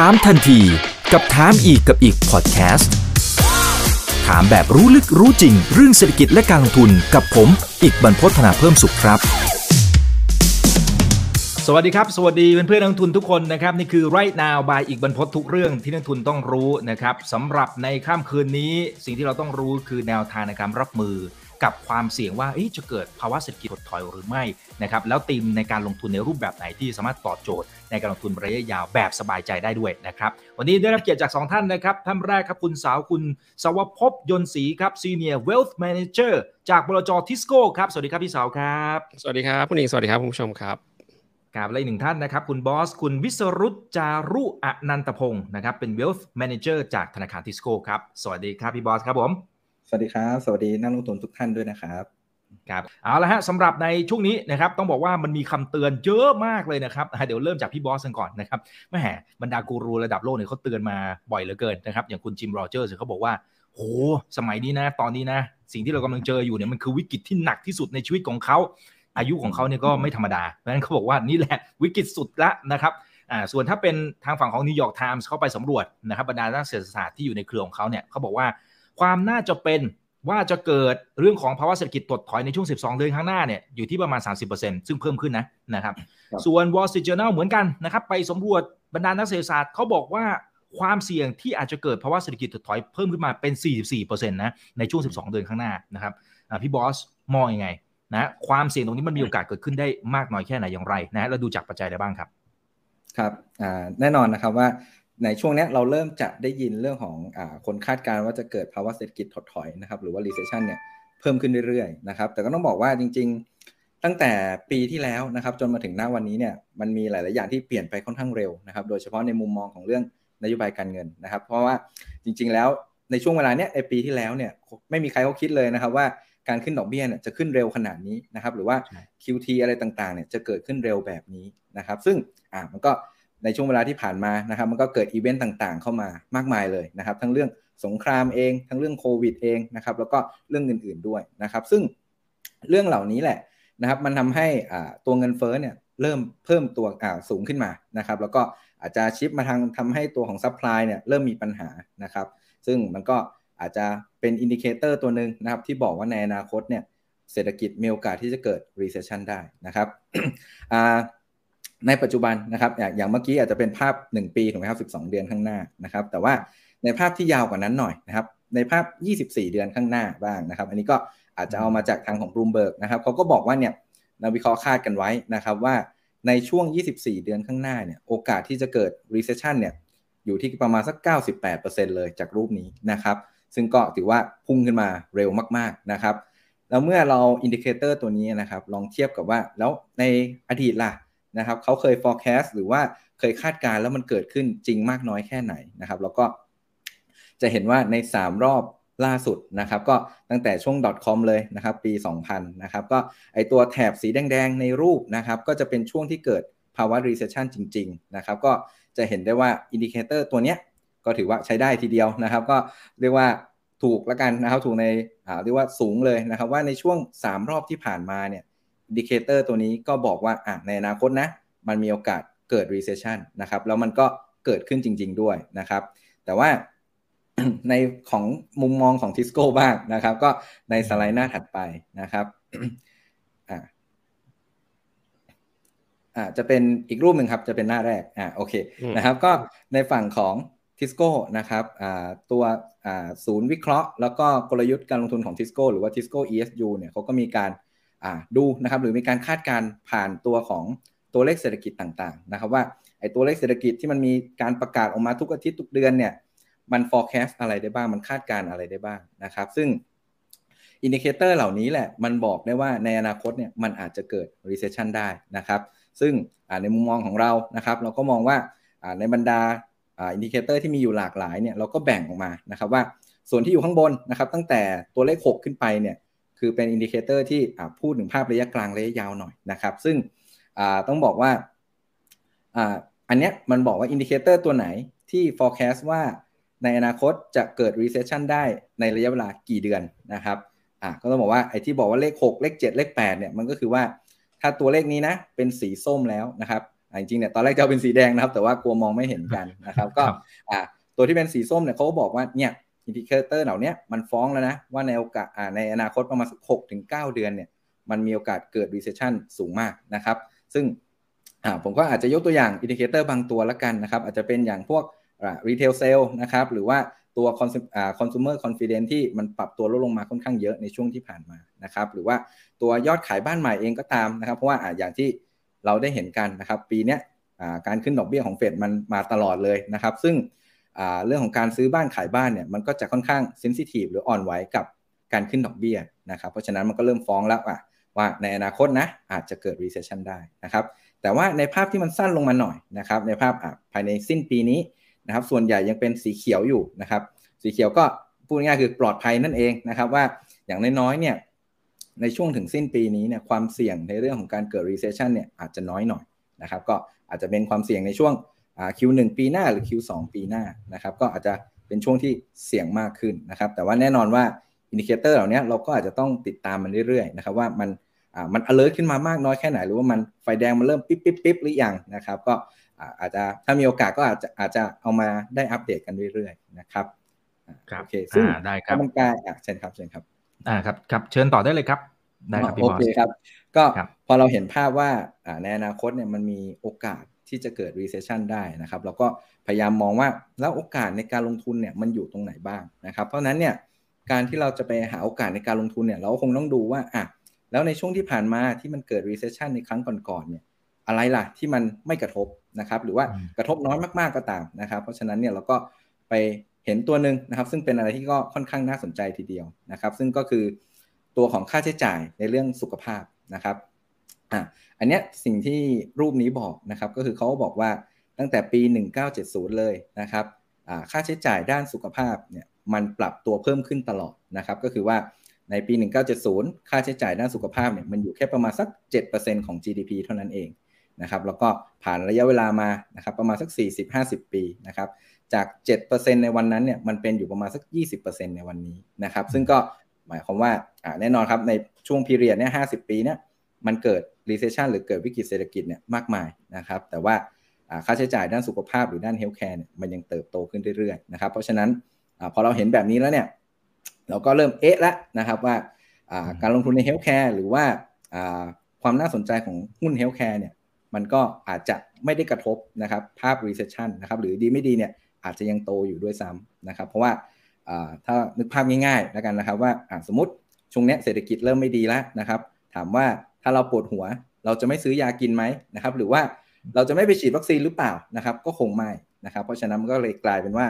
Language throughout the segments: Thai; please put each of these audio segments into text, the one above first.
ถามทันทีกับถามอีกกับอีกพอดแคสต์ถามแบบรู้ลึกรู้จริง เรื่องเศรษฐกิจและการลงทุนกับผม อีกบรรพฒนาเพิ่มสุขครับ สวัสดีครับ สวัสดีเพื่อนๆนักลงทุนทุกคนนะครับ นี่คือ right now by อีกบรรพททุกเรื่องที่นักลงทุนต้องรู้นะครับสำหรับในค่ำคืนนี้ สิ่งที่เราต้องรู้คือแนวทางในการรับมือ กับความเสี่ยงว่าเอ๊ะจะเกิดภาวะเศรษฐกิจถดถอยหรือไม่นะครับแล้วธีมในการลงทุนในรูปแบบไหนที่สามารถตอบโจทย์ในการลงทุนระยะยาวแบบสบายใจได้ด้วยนะครับ วันนี้ได้รับเกียรติจาก 2 ท่านนะครับ ท่านแรกครับคุณสาวคุณสวภพยนต์ศรีครับ Senior Wealth Manager จากบลจทิสโก้ครับ สวัสดีครับพี่สาวครับ สวัสดีครับคุณหญิงสวัสดีครับคุณผู้ชมครับครับและอีกหนึ่งท่านนะครับ คุณบอส คุณวิศรุตจารุอนันตพงศ์นะครับเป็น Wealth Manager จากธนาคารทิสโก้ครับ สวัสดีครับพี่บอสครับผมส วัสดีครับ สวัสดีนักลงทุนทุกท่านด้วยนะครับครับเอาละฮะสำหรับในช่วงนี้นะครับต้องบอกว่ามันมีคำเตือนเยอะมากเลยนะครับเดี๋ยวเริ่มจากพี่บอสกันก่อนนะครับแม้บรรดากูรูระดับโลกเนี่ยเขาเตือนมาบ่อยเหลือเกินนะครับอย่างคุณจิมโรเจอร์สเขาบอกว่าโหสมัยนี้นะตอนนี้นะ สิ่งที่เรากำลังเจออยู่เนี่ยมันคือวิกฤตที่หนักที่สุดในชีวิตของเขา อายุของเขาเนี่ยก็ไม่ธรรมดาเพราะฉะนั้นเขาบอกว่านี่แหละวิกฤตสุดละนะครับอ่าส่วนถ้าเป็นทางฝั่งของนิวยอร์กไทมส์เข้าไปสำรวจนะครับบรรดานักเศรษฐศาสตร์ที่อยู่ในเครือของเขาเนี่ยเขาบอกว่า ความน่าจะเป็นว่าจะเกิดเรื่องของภาวะเศรษฐกิจถดถอยในช่วง 12 เดือนข้างหน้าเนี่ยอยู่ที่ประมาณ 30%ซึ่งเพิ่มขึ้นนะนะครับครับส่วน Wall Street Journal เหมือนกันนะครับไปสำรวจบรรดานักเศรษฐศาสตร์เขาบอกว่าความเสี่ยงที่อาจจะเกิดภาวะเศรษฐกิจถดถอยเพิ่มขึ้นมาเป็น 44%นะในช่วง 12 เดือนข้างหน้านะครับอ่าพี่บอสมองยังไงนะความเสี่ยงตรงนี้มันมีโอกาสเกิดขึ้นได้มากน้อยแค่ไหนอย่างไรนะเราดูจากปัจจัยอะไรบ้างครับ ครับอ่าแน่นอนนะครับว่า ในช่วงเนี้ยเราเริ่มจะได้ยินเรื่องของอาคนคาดการณ์ว่าจะเกิดภาวะเศรษฐกิจถดถอยนะครับ หรือว่า recession เนี่ยเพิ่มขึ้นเรื่อยๆนะครับ แต่ก็ต้องบอกว่าจริง ๆ ตั้งแต่ปีที่แล้วนะครับ จนมาถึงหน้าวันนี้เนี่ยมันมีหลาย ๆ อย่างที่เปลี่ยนไปค่อนข้างเร็วนะครับ โดยเฉพาะในมุมมองของเรื่องนโยบายการเงินนะครับ เพราะว่าจริง ๆ แล้วในช่วงเวลาเนี้ยในปีที่แล้วเนี่ยไม่มีใครเขาคิดเลยนะครับว่าการขึ้นดอกเบี้ยเนี่ยจะขึ้นเร็วขนาดนี้นะครับ หรือว่าใช่ QT อะไรต่างๆเนี่ยจะเกิดขึ้นเร็วแบบนี้นะครับ ซึ่งอ่ามันก็ ในช่วงเวลาที่ผ่านมานะครับ มันก็เกิดอีเวนต์ต่างๆ เข้ามามากมายเลยนะครับ ทั้งเรื่องสงครามเอง ทั้งเรื่องโควิดเองนะครับ แล้วก็เรื่องอื่นๆด้วยนะครับ ซึ่งเรื่องเหล่านี้แหละนะครับ มันทำให้ตัวเงินเฟ้อเนี่ยเริ่มเพิ่มตัวสูงขึ้นมานะครับ แล้วก็อาจจะ shift มาทางทำให้ตัวของ supply เนี่ยเริ่มมีปัญหานะครับ ซึ่งมันก็อาจจะเป็น indicator ตัวหนึ่งนะครับ ที่บอกว่าในอนาคตเนี่ยเศรษฐกิจมีโอกาสที่จะเกิด recession ได้นะครับอ่า ในปัจจุบันนะครับ อย่างเมื่อกี้อาจจะเป็นภาพ 1 ปีถูกไหมครับ 12 เดือนข้างหน้านะครับ แต่ว่าในภาพที่ยาวกว่านั้นหน่อยนะครับ ในภาพ 24 เดือนข้างหน้าบ้างนะครับ อันนี้ก็อาจจะเอามาจากทางของ Bloomberg นะครับเขาก็บอกว่าเนี่ยนักวิเคราะห์คาดกันไว้นะครับว่าในช่วง 24 เดือนข้างหน้าเนี่ย โอกาสที่จะเกิด recession เนี่ย อยู่ที่ประมาณสัก 98%เลยจากรูปนี้นะครับ ซึ่งก็ถือว่าพุ่งขึ้นมาเร็วมาก ๆ นะครับ แล้วเมื่อเรา indicator ตัวนี้นะครับ ลองเทียบกับว่า แล้วในอดีตล่ะ นะครับเขาเคย forecast หรือว่าเคยคาดการณ์แล้วมันเกิดขึ้นจริงมากน้อยแค่ไหนนะครับ แล้วก็จะเห็นว่าใน 3 รอบล่าสุดนะครับ ก็ตั้งแต่ช่วง .com เลยนะครับปี 2000 นะครับ ก็ไอตัวแถบสีแดง ๆ ในรูปนะครับ ก็จะเป็นช่วงที่เกิดภาวะ recession จริง ๆ นะครับ ก็จะเห็นได้ว่า indicator ตัวเนี้ยก็ถือว่าใช้ได้ทีเดียวนะครับ ก็เรียกว่าถูกแล้วกันนะครับถูกในเรียกว่าสูงเลยนะครับ ว่าในช่วง 3 รอบที่ผ่านมาเนี่ย indicator ตัวนี้ก็บอกว่าอะในอนาคตนะ มันมีโอกาสเกิด recession นะครับ แล้วมันก็เกิดขึ้นจริง ๆ ด้วยนะครับ แต่ว่าในของมุมมองของทิสโก้บ้างนะครับ ก็ในสไลด์หน้าถัดไปนะครับอ่าอ่าจะเป็นอีกรูปหนึ่งครับ จะเป็นหน้าแรกอ่าโอเคอืมนะครับ ก็ในฝั่งของทิสโก้นะครับอ่าตัวอ่าศูนย์วิเคราะห์ แล้วก็กลยุทธ์การลงทุนของทิสโก้หรือว่าทิสโก้ ESU เนี่ยเขาก็มีการอ่า ดูนะครับหรือมีการคาดการณ์ผ่านตัวของตัวเลขเศรษฐกิจต่างๆนะครับว่าไอ้ตัวเลขเศรษฐกิจที่มันมีการประกาศออกมาทุกอาทิตย์ทุกเดือนเนี่ยมัน forecast อะไรได้บ้างมันคาดการณ์อะไรได้บ้างนะครับ ซึ่ง indicator เหล่านี้แหละมันบอกได้ว่าในอนาคตเนี่ยมันอาจจะเกิด recession ได้นะครับ ซึ่งในมุมมองของเรานะครับ เราก็มองว่าในบรรดา indicator ที่มีอยู่หลากหลายเนี่ยเราก็แบ่งออกมานะครับว่าส่วนที่อยู่ข้างบนนะครับตั้งแต่ตัวเลข 6 ขึ้นไปเนี่ย คือเป็น indicator ที่อ่าพูดถึงภาพระยะกลางระยะยาวหน่อยนะครับ ซึ่งอ่าต้องบอกว่าอ่าอันเนี้ยมันบอกว่า indicator ตัวไหนที่ forecast ว่าในอนาคตจะเกิด recession ได้ในระยะเวลากี่เดือนนะครับอ่าก็ต้องบอกว่าไอ้ที่บอกว่าเลข 6 เลข 7 เลข8เนี่ยมันก็คือว่าถ้าตัวเลขนี้นะเป็นสีส้มแล้วนะครับจริงๆเนี่ยตอนแรกจะเป็นสีแดงนะครับ แต่ว่ากลัวมองไม่เห็นกันนะครับ ก็อ่าตัวที่เป็นสีส้มเนี่ยเขาบอกว่าเนี่ย indicator เหล่านี้มันฟ้องแล้วนะ ว่าในโอกาสในอนาคตประมาณสักหกถึงเก้าเดือนเนี่ยมันมีโอกาสเกิด recession สูงมากนะครับ ซึ่งผมก็อาจจะยกตัวอย่าง indicator บางตัวละกันนะครับ อาจจะเป็นอย่างพวก retail sale นะครับหรือว่าตัว consumer confidence ที่มันปรับตัวลดลงมาค่อนข้างเยอะในช่วงที่ผ่านมานะครับหรือว่าตัวยอดขายบ้านใหม่เองก็ตามนะครับ เพราะว่าอย่างที่เราได้เห็นกันนะครับ ปีนี้การขึ้นดอกเบี้ยของเฟดมันมาตลอดเลยนะครับ ซึ่ง เรื่องของการซื้อบ้านขายบ้านเนี่ยมันก็จะค่อนข้างเซนซิทีฟหรืออ่อนไหวกับการขึ้นดอกเบี้ยนะครับเพราะฉะนั้นมันก็เริ่มฟ้องแล้วอะว่าในอนาคตนะอาจจะเกิด recession ได้นะครับแต่ว่าในภาพที่มันสั้นลงมาหน่อยนะครับในภาพภายในสิ้นปีนี้นะครับส่วนใหญ่ยังเป็นสีเขียวอยู่นะครับสีเขียวก็พูดง่ายคือปลอดภัยนั่นเองนะครับว่าอย่างน้อยๆเนี่ยในช่วงถึงสิ้นปีนี้เนี่ยความเสี่ยงในเรื่องของการเกิด recession เนี่ยอาจจะน้อยหน่อยนะครับก็อาจจะเป็นความเสี่ยงในช่วง Q1 ปีหน้าหรือ Q2 ปีหน้านะครับก็อาจจะเป็นช่วงที่เสี่ยงมากขึ้นนะครับแต่ว่าแน่นอนว่า indicator เหล่านี้เราก็อาจจะต้องติดตามมันเรื่อยๆนะครับว่ามันอ่ามัน alert ขึ้นมามากน้อยแค่ไหน หรือว่ามันไฟแดงมันเริ่มปิ๊บปิ๊บปิ๊บหรือยังนะครับก็อาจจะถ้ามีโอกาสก็อาจจะอาจจะเอามาได้อัปเดตกันเรื่อยๆนะครับครับโอเคซึ่งได้ครับมันกายอะเชิญครับเชิญครับอ่าครับครับเชิญต่อได้เลยครับได้ครับพี่บอสโอเคครับก็พอเราเห็นภาพว่าในอนาคตเนี่ยมันมีโอกาส ที่จะเกิด recession ได้นะครับเราก็พยายามมองว่าแล้วโอกาสในการลงทุนเนี่ยมันอยู่ตรงไหนบ้างนะครับเพราะนั้นเนี่ยการที่เราจะไปหาโอกาสในการลงทุนเนี่ยเราคงต้องดูว่าอะแล้วในช่วงที่ผ่านมาที่มันเกิด recession ในครั้งก่อนๆเนี่ยอะไรล่ะที่มันไม่กระทบนะครับหรือว่ากระทบน้อยมากๆก็ตามนะครับ เพราะฉะนั้นเนี่ยเราก็ไปเห็นตัวหนึ่งนะครับ ซึ่งเป็นอะไรที่ก็ค่อนข้างน่าสนใจทีเดียวนะครับ ซึ่งก็คือตัวของค่าใช้จ่ายในเรื่องสุขภาพนะครับ อันเนี้ยสิ่งที่รูปนี้บอกนะครับก็คือเขาบอกว่าตั้งแต่ปี 1970 เลยนะครับค่าใช้จ่ายด้านสุขภาพเนี่ยมันปรับตัวเพิ่มขึ้นตลอดนะครับก็คือว่าในปี 1970 ค่าใช้จ่ายด้านสุขภาพเนี่ยมันอยู่แค่ประมาณสัก 7%ของ GDP เท่านั้นเองนะครับแล้วก็ผ่านระยะเวลามานะครับประมาณสัก 40-50 ปีนะครับจาก 7%ในวันนั้นเนี่ยมันเป็นอยู่ประมาณสัก 20%ในวันนี้นะครับซึ่งก็หมายความว่าแน่นอนครับในช่วง period เนี่ย50 ปีเนี่ยมันเกิด recession หรือเกิดวิกฤตเศรษฐกิจเนี่ยมากมายนะครับ แต่ว่าค่าใช้จ่ายด้านสุขภาพหรือด้าน healthcare เนี่ยมันยังเติบโตขึ้นเรื่อยๆนะครับ เพราะฉะนั้นอ่ะพอเราเห็นแบบนี้แล้วเนี่ยเราก็เริ่มเอ๊ะแล้วนะครับว่าการลงทุนใน healthcare หรือว่าความน่าสนใจของหุ้น healthcare เนี่ยมันก็อาจจะไม่ได้กระทบนะครับภาพ recession นะครับหรือดีไม่ดีเนี่ยอาจจะยังโตอยู่ด้วยซ้ำนะครับ เพราะว่าถ้านึกภาพง่ายๆแล้วกันนะครับว่าสมมติช่วงนี้เศรษฐกิจเริ่มไม่ดีแล้วนะครับ ถามว่า ถ้าเราปวดหัว เราจะไม่ซื้อยากินไหมนะครับ หรือว่าเราจะไม่ไปฉีดวัคซีนหรือเปล่านะครับ ก็คงไม่นะครับ เพราะฉะนั้นมันก็เลยกลายเป็นว่า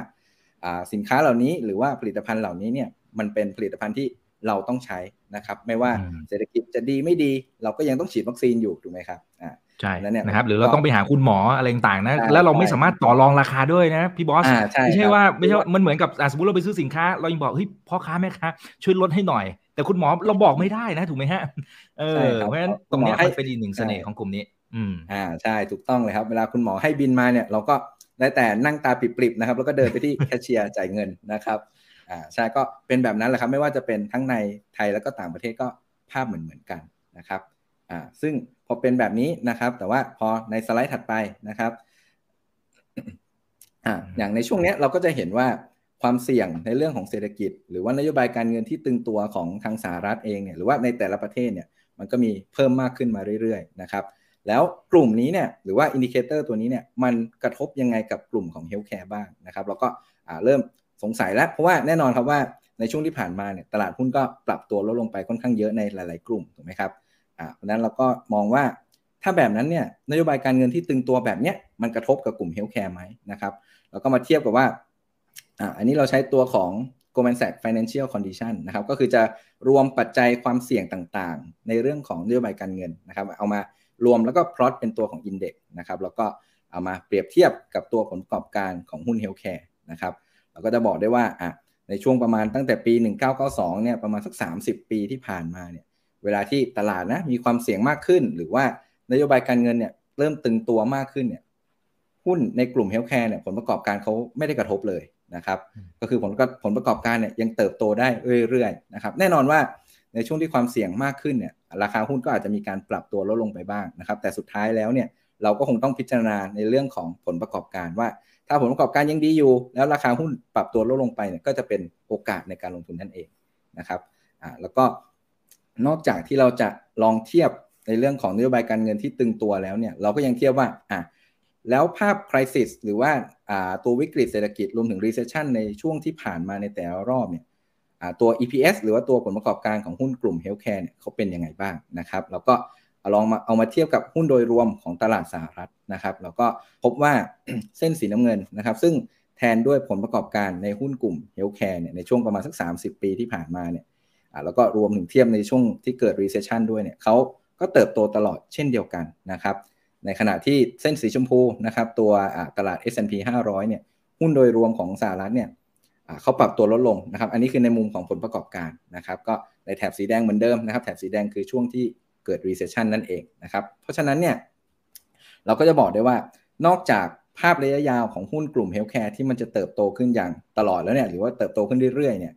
สินค้าเหล่านี้หรือว่าผลิตภัณฑ์เหล่านี้เนี่ยมันเป็นผลิตภัณฑ์ที่เราต้องใช้นะครับ ไม่ว่าเศรษฐกิจจะดีไม่ดี เราก็ยังต้องฉีดวัคซีนอยู่ถูกไหมครับอ่าใช่นะครับ หรือเราต้องไปหาคุณหมออะไรต่างๆนะแล้วเราไม่สามารถต่อรองราคาด้วยนะพี่บอสไม่ใช่ว่าไม่ใช่มันเหมือนกับสมมติเราไปซื้อสินค้า เรายังบอกเฮ้ยพ่อค้าแม่ค้าช่วยลดให้หน่อย แต่คุณหมอเราบอกไม่ได้นะถูกไหมฮะเออเพราะฉะนั้นตรงนี้มันเป็นอีกหนึ่งเสน่ห์ของกลุ่มนี้ อืมอ่าใช่ถูกต้องเลยครับ เวลาคุณหมอให้บินมาเนี่ย เราก็ได้แต่นั่งตาปริบๆนะครับ แล้วก็เดินไปที่แคชเชียร์จ่ายเงินนะครับอ่าใช่ก็เป็นแบบนั้นแหละครับ ไม่ว่าจะเป็นทั้งในไทยแล้วก็ต่างประเทศก็ภาพเหมือนเหมือนกันนะครับอ่าซึ่งพอเป็นแบบนี้นะครับ แต่ว่าพอในสไลด์ถัดไปนะครับอ่าอย่างในช่วงนี้เราก็จะเห็นว่า ความเสี่ยงในเรื่องของเศรษฐกิจ หรือว่านโยบายการเงินที่ตึงตัวของทางสหรัฐเองเนี่ยหรือว่าในแต่ละประเทศเนี่ยมันก็มีเพิ่มมากขึ้นมาเรื่อยๆนะครับแล้วกลุ่มนี้เนี่ยหรือว่า indicator ตัวนี้เนี่ยมันกระทบยังไงกับกลุ่มของ healthcare บ้างนะครับแล้วก็เริ่มสงสัยแล้ว เพราะว่าแน่นอนครับว่าในช่วงที่ผ่านมาเนี่ยตลาดหุ้นก็ปรับตัวลดลงไปค่อนข้างเยอะในหลาย ๆ กลุ่มถูกไหมครับอ่าเพราะนั้นเราก็มองว่าถ้าแบบนั้นเนี่ยนโยบายการเงินที่ตึงตัวแบบเนี้ยมันกระทบกับกลุ่ม healthcare ไหมนะครับเราก็มาเทียบกับว่า อ่าอันนี้เราใช้ตัวของ Goldman Sachs Financial Condition นะครับก็คือจะรวมปัจจัยความเสี่ยงต่างๆ ในเรื่องของนโยบายการเงินนะครับเอามารวมแล้วก็พลอตเป็นตัวของ Index นะครับแล้วก็เอามาเปรียบเทียบกับตัวผลประกอบการของหุ้น healthcare นะครับเราก็จะบอกได้ว่าอะในช่วงประมาณตั้งแต่ปี 1992 เนี่ยประมาณสัก 30 ปีที่ผ่านมาเนี่ยเวลาที่ตลาดนะมีความเสี่ยงมากขึ้น หรือว่านโยบายการเงินเนี่ยเริ่มตึงตัวมากขึ้นเนี่ยหุ้นในกลุ่ม healthcare เนี่ยผลประกอบการเขาไม่ได้กระทบเลย นะครับ ก็คือผลผลประกอบการเนี่ยยังเติบโตได้เรื่อยๆนะครับ แน่นอนว่าในช่วงที่ความเสี่ยงมากขึ้นเนี่ยราคาหุ้นก็อาจจะมีการปรับตัวลดลงไปบ้างนะครับ แต่สุดท้ายแล้วเนี่ยเราก็คงต้องพิจารณาในเรื่องของผลประกอบการว่า ถ้าผลประกอบการยังดีอยู่ แล้วราคาหุ้นปรับตัวลดลงไปเนี่ยก็จะเป็นโอกาสในการลงทุนนั่นเองนะครับอ่าแล้วก็นอกจากที่เราจะลองเทียบในเรื่องของนโยบายการเงินที่ตึงตัวแล้วเนี่ยเราก็ยังเทียบว่าอะแล้วภาพคริสิสหรือว่าอ่า ตัววิกฤตเศรษฐกิจรวมถึง recession ในช่วงที่ผ่านมาในแต่ละรอบเนี่ยตัว EPS หรือว่าตัวผลประกอบการของหุ้นกลุ่ม Healthcare เนี่ยเขาเป็นยังไงบ้างนะครับ แล้วก็เอาลองมาเอามาเทียบกับหุ้นโดยรวมของตลาดสหรัฐนะครับแล้วก็พบว่าเส้นสีน้ำเงินนะครับ ซึ่งแทนด้วยผลประกอบการในหุ้นกลุ่ม Healthcare เนี่ยในช่วงประมาณสัก 30 ปีที่ผ่านมาเนี่ยแล้วก็รวมถึงเทียบในช่วงที่เกิด recession ด้วยเนี่ยเขาก็เติบโตตลอดเช่นเดียวกันนะครับ ในขณะที่เส้นสีชมพูนะครับตัวตลาด S&P 500เนี่ยหุ้นโดยรวมของสหรัฐเนี่ยเขาปรับตัวลดลงนะครับ อันนี้คือในมุมของผลประกอบการนะครับ ก็ในแถบสีแดงเหมือนเดิมนะครับ แถบสีแดงคือช่วงที่เกิด recession นั่นเองนะครับ เพราะฉะนั้นเนี่ยเราก็จะบอกได้ว่านอกจากภาพระยะยาวของหุ้นกลุ่ม healthcare ที่มันจะเติบโตขึ้นอย่างตลอดแล้วเนี่ยหรือว่าเติบโตขึ้นเรื่อยๆเนี่ย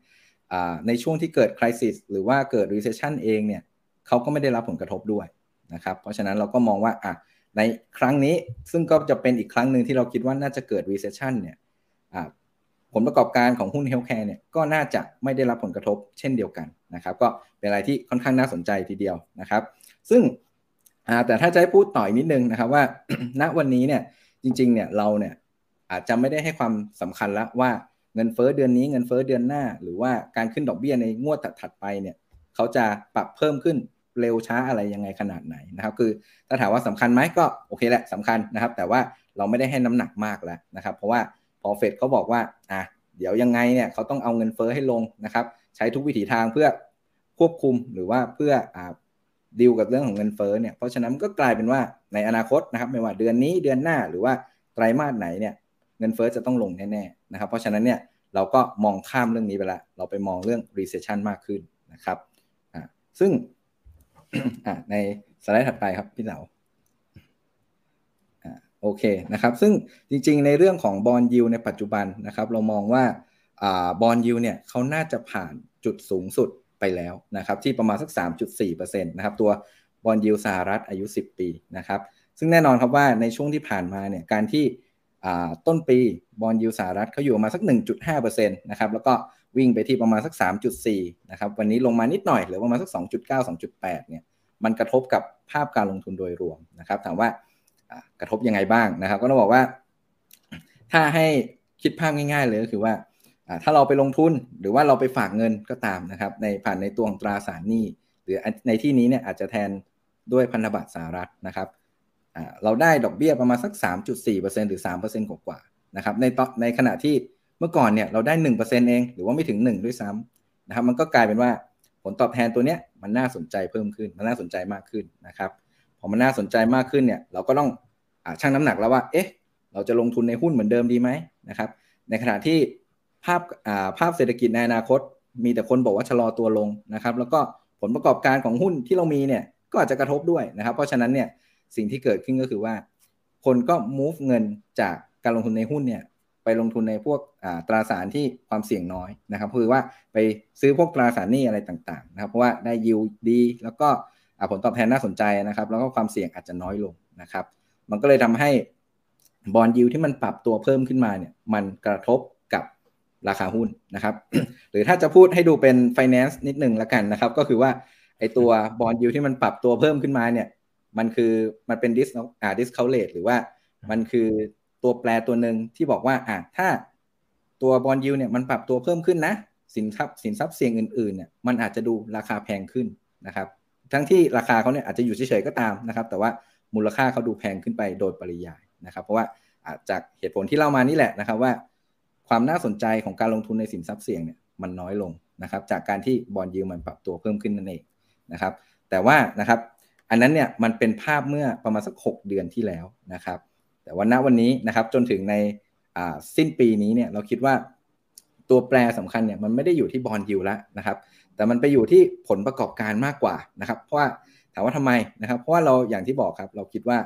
ในช่วงที่เกิด crisis หรือว่าเกิด recession เองเนี่ยเขาก็ไม่ได้รับผลกระทบด้วยนะครับ เพราะฉะนั้นเราก็มองว่าอะ ในครั้งนี้ซึ่งก็จะเป็นอีกครั้งหนึ่งที่เราคิดว่าน่าจะเกิด recession เนี่ยผลประกอบการของหุ้นเฮลท์แคร์เนี่ยก็น่าจะไม่ได้รับผลกระทบเช่นเดียวกันนะครับ ก็เป็นอะไรที่ค่อนข้างน่าสนใจทีเดียวนะครับ ซึ่งแต่ถ้าจะให้พูดต่อยนิดนึงนะครับว่าณวันนี้เนี่ยจริงๆเนี่ยเราเนี่ยอาจจะไม่ได้ให้ความสำคัญล้วว่าเงินเฟ้อเดือนนี้เงินเฟ้อเดือนหน้า หรือว่าการขึ้นดอกเบี้ยในงวดถัดๆไปเนี่ยเขาจะปรับเพิ่มขึ้น เร็วช้าอะไรยังไงขนาดไหนนะครับ คือถ้าถามว่าสำคัญไหมก็โอเคแหละสำคัญนะครับ แต่ว่าเราไม่ได้ให้น้ำหนักมากแล้วนะครับ เพราะว่าพอเฟดเขาบอกว่าอะเดี๋ยวยังไงเนี่ยเขาต้องเอาเงินเฟอ้อให้ลงนะครับ ใช้ทุกวิถีทางเพื่อควบคุมหรือว่าเพื่ออ่าดีลกับเรื่องของเงินเฟอ้อเนี่ยเพราะฉะนั้นก็กลายเป็นว่าในอนาคตนะครับ ไม่ว่าเดือนนี้เดือนหน้าหรือว่าไตรมาสไหนเนี่ยเงินเฟอ้อจะต้องลงแน่ๆนะครับ เพราะฉะนั้นเนี่ยเราก็มองข้ามเรื่องนี้ไปละ เราไปมองเรื่อง recession มากขึ้นนะครับอ่าซึ่ง ในสไลด์ถัดไปครับพี่เหลาโอเคนะครับ ซึ่งจริงๆ ในเรื่องของบอลยูในปัจจุบันนะครับ เรามองว่าบอลยูเนี่ยเขาน่าจะผ่านจุดสูงสุดไปแล้วนะครับ ที่ประมาณสัก 3.4%นะครับ ตัวบอลยูสหรัฐอายุ 10 ปีนะครับ ซึ่งแน่นอนครับว่าในช่วงที่ผ่านมาเนี่ยการที่ต้นปีบอลยูสหรัฐเขาอยู่มาสัก 1.5%นะครับแล้วก็ วิ่งไปที่ประมาณสัก 3.4 นะครับ วันนี้ลงมานิดหน่อยหรือประมาณสัก 2.9 2.8 เนี่ย มันกระทบกับภาพการลงทุนโดยรวมนะครับ ถามว่ากระทบยังไงบ้างนะครับ ก็ต้องบอกว่า ถ้าให้คิดภาพง่าย ๆ เลยก็คือว่า ถ้าเราไปลงทุนหรือว่าเราไปฝากเงินก็ตามนะครับ ในผ่านในตัวของตราสารหนี้ หรือในที่นี้เนี่ยอาจจะแทนด้วยพันธบัตรสหรัฐนะครับเราได้ดอกเบี้ยประมาณสัก 3.4%หรือ 3%กว่าๆนะครับ ในตอนในขณะที่ เมื่อก่อนเนี่ยเราได้1%เปอร์เซ็นเอง หรือว่าไม่ถึง1ด้วยซ้ำนะครับ มันก็กลายเป็นว่าผลตอบแทนตัวเนี้ยมันน่าสนใจเพิ่มขึ้น มันน่าสนใจมากขึ้นนะครับ พอมันน่าสนใจมากขึ้นเนี่ย เราก็ต้องอชั่งน้ำหนักแล้วว่า เอ๊ะ เราจะลงทุนในหุ้นเหมือนเดิมดีไหมนะครับ ในขณะที่ภาพภาพเศรษฐกิจในอนาคต มีแต่คนบอกว่าชะลอตัวลงนะครับ แล้วก็ผลประกอบการของหุ้นที่เรามีเนี่ย ก็อาจจะกระทบด้วยนะครับ เพราะฉะนั้นเนี่ย สิ่งที่เกิดขึ้นก็คือว่า คนก็ move เงินจากการลงทุนในหุ้นเนี่ย ไปลงทุนในพวกตราสารที่ความเสี่ยงน้อยนะครับคือว่าไปซื้อพวกตราสารหนี้อะไรต่างๆนะครับเพราะว่าได้ยิวดี แล้วก็ผลตอบแทนน่าสนใจนะครับ แล้วก็ความเสี่ยงอาจจะน้อยลงนะครับ มันก็เลยทำให้บอลยิวที่มันปรับตัวเพิ่มขึ้นมาเนี่ยมันกระทบกับราคาหุ้นนะครับ หรือถ้าจะพูดให้ดูเป็น finance นิดหนึ่งละกันนะครับ ก็คือว่าไอตัวบอลยิวที่มันปรับตัวเพิ่มขึ้นมาเนี่ยมันคือมันเป็น dis อ่า discount rate หรือว่ามันคือ ตัวแปรตัวหนึ่งที่บอกว่าอ่าถ้าตัวบอลยิวเนี่ยมันปรับตัวเพิ่มขึ้นนะ สินทรัพย์สินทรัพย์เสี่ยงอื่นๆเนี่ยมันอาจจะดูราคาแพงขึ้นนะครับ ทั้งที่ราคาเขาเนี่ยอาจจะอยู่เฉยๆก็ตามนะครับ แต่ว่ามูลค่าเขาดูแพงขึ้นไปโดยปริยายนะครับ เพราะว่าจากเหตุผลที่เล่ามานี่แหละนะครับว่า ความน่าสนใจของการลงทุนในสินทรัพย์เสี่ยงเนี่ยมันน้อยลงนะครับ จากการที่บอลยิวมันปรับตัวเพิ่มขึ้นนั่นเองนะครับ แต่ว่านะครับ อันนั้นเนี่ยมันเป็นภาพเมื่อประมาณสัก 6 เดือนที่แล้วนะครับ แต่วันณวันนี้นะครับจนถึงในสิ้นปีนี้เนี่ยเราคิดว่าตัวแปรสำคัญเนี่ยมันไม่ได้อยู่ที่บอลยิวแล้วนะครับ แต่มันไปอยู่ที่ผลประกอบการมากกว่านะครับ เพราะว่าถามว่าทำไมนะครับ เพราะว่าเราอย่างที่บอกครับ เราคิดว่า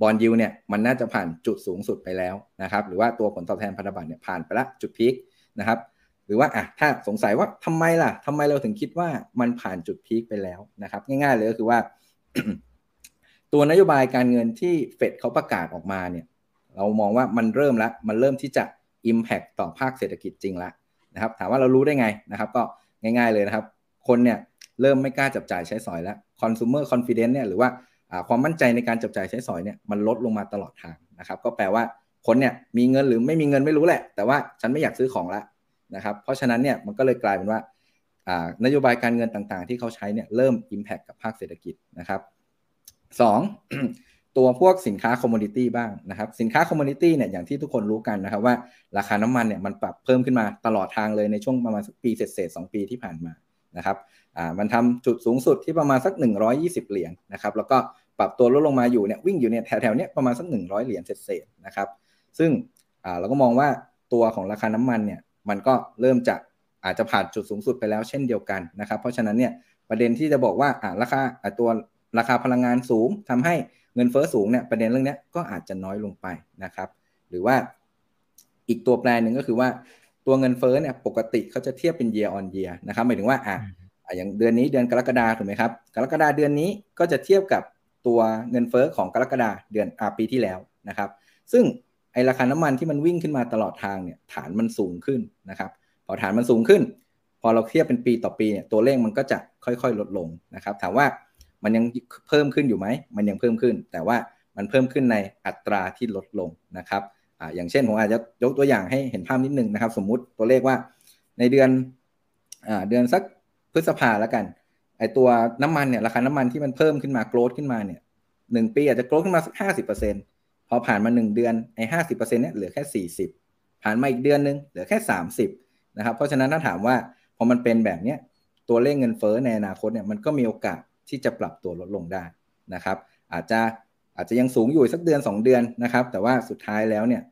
บอลยูเนี่ยมันน่าจะผ่านจุดสูงสุดไปแล้วนะครับ หรือว่าตัวผลตอบแทนพันธบัตรเนี่ยผ่านไปละจุดพีคนะครับ หรือว่าอะถ้าสงสัยว่าทำไมล่ะทำไมเราถึงคิดว่ามันผ่านจุดพีคไปแล้วนะครับ ง่ายๆเลยก็คือว่า ตัวนโยบายการเงินที่เฟดเขาประกาศออกมาเนี่ยเรามองว่ามันเริ่มแล้วมันเริ่มที่จะ Impact ต่อภาคเศรษฐกิจจริงแล้วนะครับถามว่าเรารู้ได้ไงนะครับก็ง่ายๆเลยนะครับ คนเนี่ยเริ่มไม่กล้าจับจ่ายใช้สอยแล้ว consumer confidence เนี่ยหรือว่าความมั่นใจในการจับจ่ายใช้สอยเนี่ยมันลดลงมาตลอดทางนะครับก็แปลว่าคนเนี่ยมีเงินหรือไม่มีเงินไม่รู้แหละ แต่ว่าฉันไม่อยากซื้อของละนะครับเพราะฉะนั้นเนี่ยมันก็เลยกลายเป็นว่านโยบายการเงินต่างๆ ที่เขาใช้เนี่ยเริ่ม Impact กับภาคเศรษฐกิจนะครับ สองตัวพวกสินค้า commodity บ้างนะครับ สินค้า commodity เนี่ยอย่างที่ทุกคนรู้กันนะครับว่าราคาน้ำมันเนี่ยมันปรับเพิ่มขึ้นมาตลอดทางเลยในช่วงประมาณสักปีเศษๆสปีที่ผ่านมานะครับอ่ามันทำจุดสูงสุดที่ประมาณสัก 120 เหรียญนนะครับแล้วก็ปรับตัวลดลงมาอยู่เนี่ยวิ่งอยู่เนี่ยแถวๆเนี้ยประมาณสัก 100 เหรียญเศษๆนะครับซึ่งอ่าเราก็มองว่าตัวของราคาน้ำมันเนี่ยมันก็เริ่มจะอาจจะผ่านจุดสูงสุดไปแล้วเช่นเดียวกันนะครับเพราะฉะนั้นเนี่ยประเด็นที่จะบอกว่าอ่าราคาอ่าตัว ราคาพลังงานสูงทำให้เงินเฟอ้อสูงเนี่ยประเด็นเรื่องนี้ก็อาจจะน้อยลงไปนะครับ หรือว่าอีกตัวแปรหนึ่งก็คือว่าตัวเงินเฟอ้อเนี่ยปกติเขาจะเทียบเป็น year on year นะครับหมายถึงว่าอะอย่างเดือนนี้เดือนกรกฎาถูกไหมครับกรกฎาเดือนนี้ก็จะเทียบกับตัวเงินเฟอ้อของกรกฎาเดือนอาปีที่แล้วนะครับ ซึ่งไอราคาน้ำมันที่มันวิ่งขึ้นมาตลอดทางเนี่ยฐานมันสูงขึ้นนะครับพอฐานมันสูงขึ้น พอเราเทียบเป็นปีต่อปีเนี่ยตัวเลขมันก็จะค่อยๆ ลดลงนะครับ ถามว่า มันยังเพิ่มขึ้นอยู่ไหม มันยังเพิ่มขึ้น แต่ว่ามันเพิ่มขึ้นในอัตราที่ลดลงนะครับออย่างเช่นผมอาจจะยกตัวอย่างให้เห็นภาพนิดนึงนะครับ สมมุติตัวเลขว่าในเดือนอเดือนสักพฤษภาแล้วกันไอตัวน้ำมันเนี่ยราคาน้ำมันที่มันเพิ่มขึ้นมาโกรดขึ้นมาเนี่ยหนึ่งปีอาจจะโกรดขึ้นมาสักห้าสิบเปอร์เซ็นพอผ่านมาหนึ่งเดือนไอห้าสิบเปอร์เซ็นเนี่ยเหลือแค่สี่สิบผ่านมาอีกเดือนนึงเหลือแค่สามสิบนะครับเพราะฉะนั้นถ้าถามว่าพอมันเป็นแบบเนี้ยตัวเลขเงินเฟ้อในอนาคตเนี่ยมันก็มีโอกาส ที่จะปรับตัวลดลงได้นะครับ อาจจะอาจจะยังสูงอยู่สักเดือน 2 เดือนนะครับ แต่ว่าสุดท้ายแล้วเนี่ย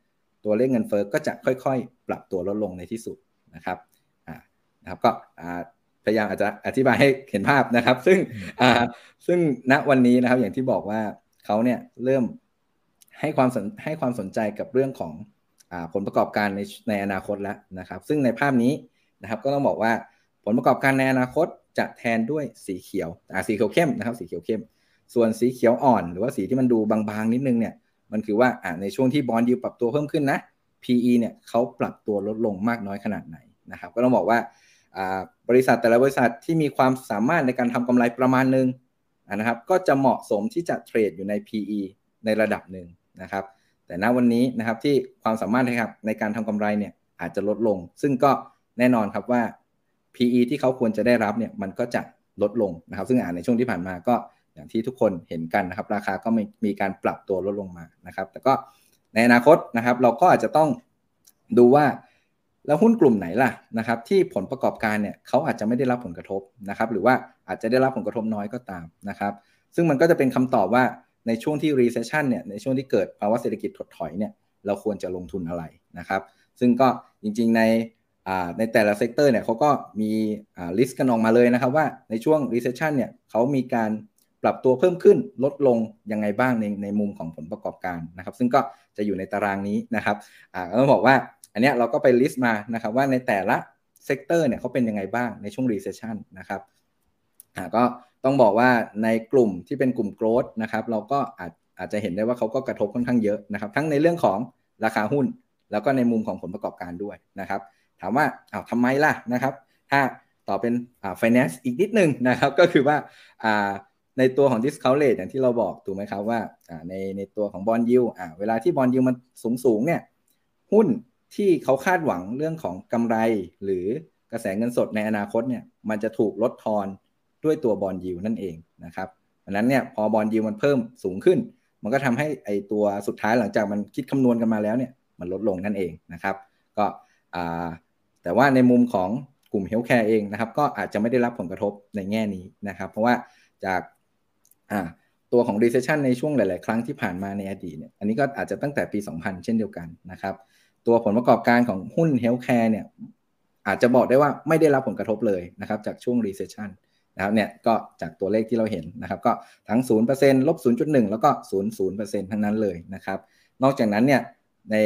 ตัวเลขเงินเฟอ้อก็จะค่อยๆ ปรับตัวลดลงในที่สุดนะครับอ่านะครับก็พยายามอาจจะอธิบายให้เห็นภาพนะครับ ซึ่งอ่าซึ่งณวันนี้นะครับอย่างที่บอกว่าเขาเนี่ยเริ่มให้ความสนให้ความสนใจกับเรื่องของอผลประกอบการในในอนาคตแล้วนะครับ ซึ่งในภาพนี้นะครับก็ต้องบอกว่าผลประกอบการในอนาคต จะแทนด้วยสีเขียวอ่าสีเขียวเข้มนะครับ สีเขียวเข้ม ส่วนสีเขียวอ่อน หรือว่าสีที่มันดูบางๆนิดนึงเนี่ย มันคือว่าอ่าในช่วงที่บอลยูปรับตัวเพิ่มขึ้นนะ PE เนี่ยเขาปรับตัวลดลงมากน้อยขนาดไหนนะครับ ก็ต้องบอกว่าบริษัทแต่ละบริษัทที่มีความสามารถในการทำกำไรประมาณหนึ่งนะครับ ก็จะเหมาะสมที่จะเทรดอยู่ใน PE ในระดับหนึ่งนะครับ แต่ณวันนี้นะครับที่ความสามารถนะครับในการทำกำไรเนี่ยอาจจะลดลง ซึ่งก็แน่นอนครับว่า PE ที่เขาควรจะได้รับเนี่ยมันก็จะลดลงนะครับ ซึ่งอ่านในช่วงที่ผ่านมาก็อย่างที่ทุกคนเห็นกันนะครับ ราคาก็มีมีการปรับตัวลดลงมานะครับ แต่ก็ในอนาคตนะครับ เราก็อาจจะต้องดูว่าแล้วหุ้นกลุ่มไหนล่ะนะครับ ที่ผลประกอบการเนี่ยเขาอาจจะไม่ได้รับผลกระทบนะครับ หรือว่าอาจจะได้รับผลกระทบน้อยก็ตามนะครับ ซึ่งมันก็จะเป็นคำตอบว่าในช่วงที่ recession เนี่ยในช่วงที่เกิดภาวะเศรษฐกิจถดถอยเนี่ยเราควรจะลงทุนอะไรนะครับ ซึ่งก็จริงๆใน ในแต่ละ sector เนี่ยเขาก็มี list กันออกมาเลยนะครับว่าในช่วง recession เนี่ยเขามีการปรับตัวเพิ่มขึ้นลดลงยังไงบ้างในในมุมของผลประกอบการนะครับ ซึ่งก็จะอยู่ในตารางนี้นะครับอ่าต้องบอกว่าอันนี้เราก็ไป list มานะครับว่าในแต่ละ sector เนี่ยเขาเป็นยังไงบ้างในช่วง recession นะครับก็ต้องบอกว่าในกลุ่มที่เป็นกลุ่ม growth นะครับเราก็อาจอาจจะเห็นได้ว่าเขาก็กระทบค่อนข้างเยอะนะครับ ทั้งในเรื่องของราคาหุ้น แล้วก็ในมุมของผลประกอบการด้วยนะครับ ถามว่าอ้าวทำไมล่ะนะครับ ถ้าต่อเป็นอ่า finance อีกนิดนึงนะครับ ก็คือว่าอ่าในตัวของ discount rate อย่างที่เราบอกถูกไหมครับว่าอ่าในในตัวของ bond yield อ่าเวลาที่ bond yield มันสูงสูงเนี่ยหุ้นที่เขาคาดหวังเรื่องของกำไรหรือกระแสเงินสดในอนาคตเนี่ยมันจะถูกลดทอนด้วยตัวบอลยิวนั่นเองนะครับดังนั้นเนี่ยพอบอลยิวมันเพิ่มสูงขึ้น มันก็ทำให้ไอตัวสุดท้ายหลังจากมันคิดคำนวณกันมาแล้วเนี่ยมันลดลงนั่นเองนะครับ ก็อ่า แต่ว่าในมุมของกลุ่ม healthcare เองนะครับ ก็อาจจะไม่ได้รับผลกระทบในแง่นี้นะครับ เพราะว่าจากตัวของ recession ในช่วงหลาย ๆ ครั้งที่ผ่านมาในอดีตเนี่ยอันนี้ก็อาจจะตั้งแต่ปี 2000 เช่นเดียวกันนะครับ ตัวผลประกอบการของหุ้น healthcare เนี่ยอาจจะบอกได้ว่าไม่ได้รับผลกระทบเลยนะครับ จากช่วง recession นะครับเนี่ยก็จากตัวเลขที่เราเห็นนะครับ ก็ทั้ง 0%ลบ 0.1 แล้วก็ 0.0%ทั้งนั้นเลยนะครับ นอกจากนั้นเนี่ย ใน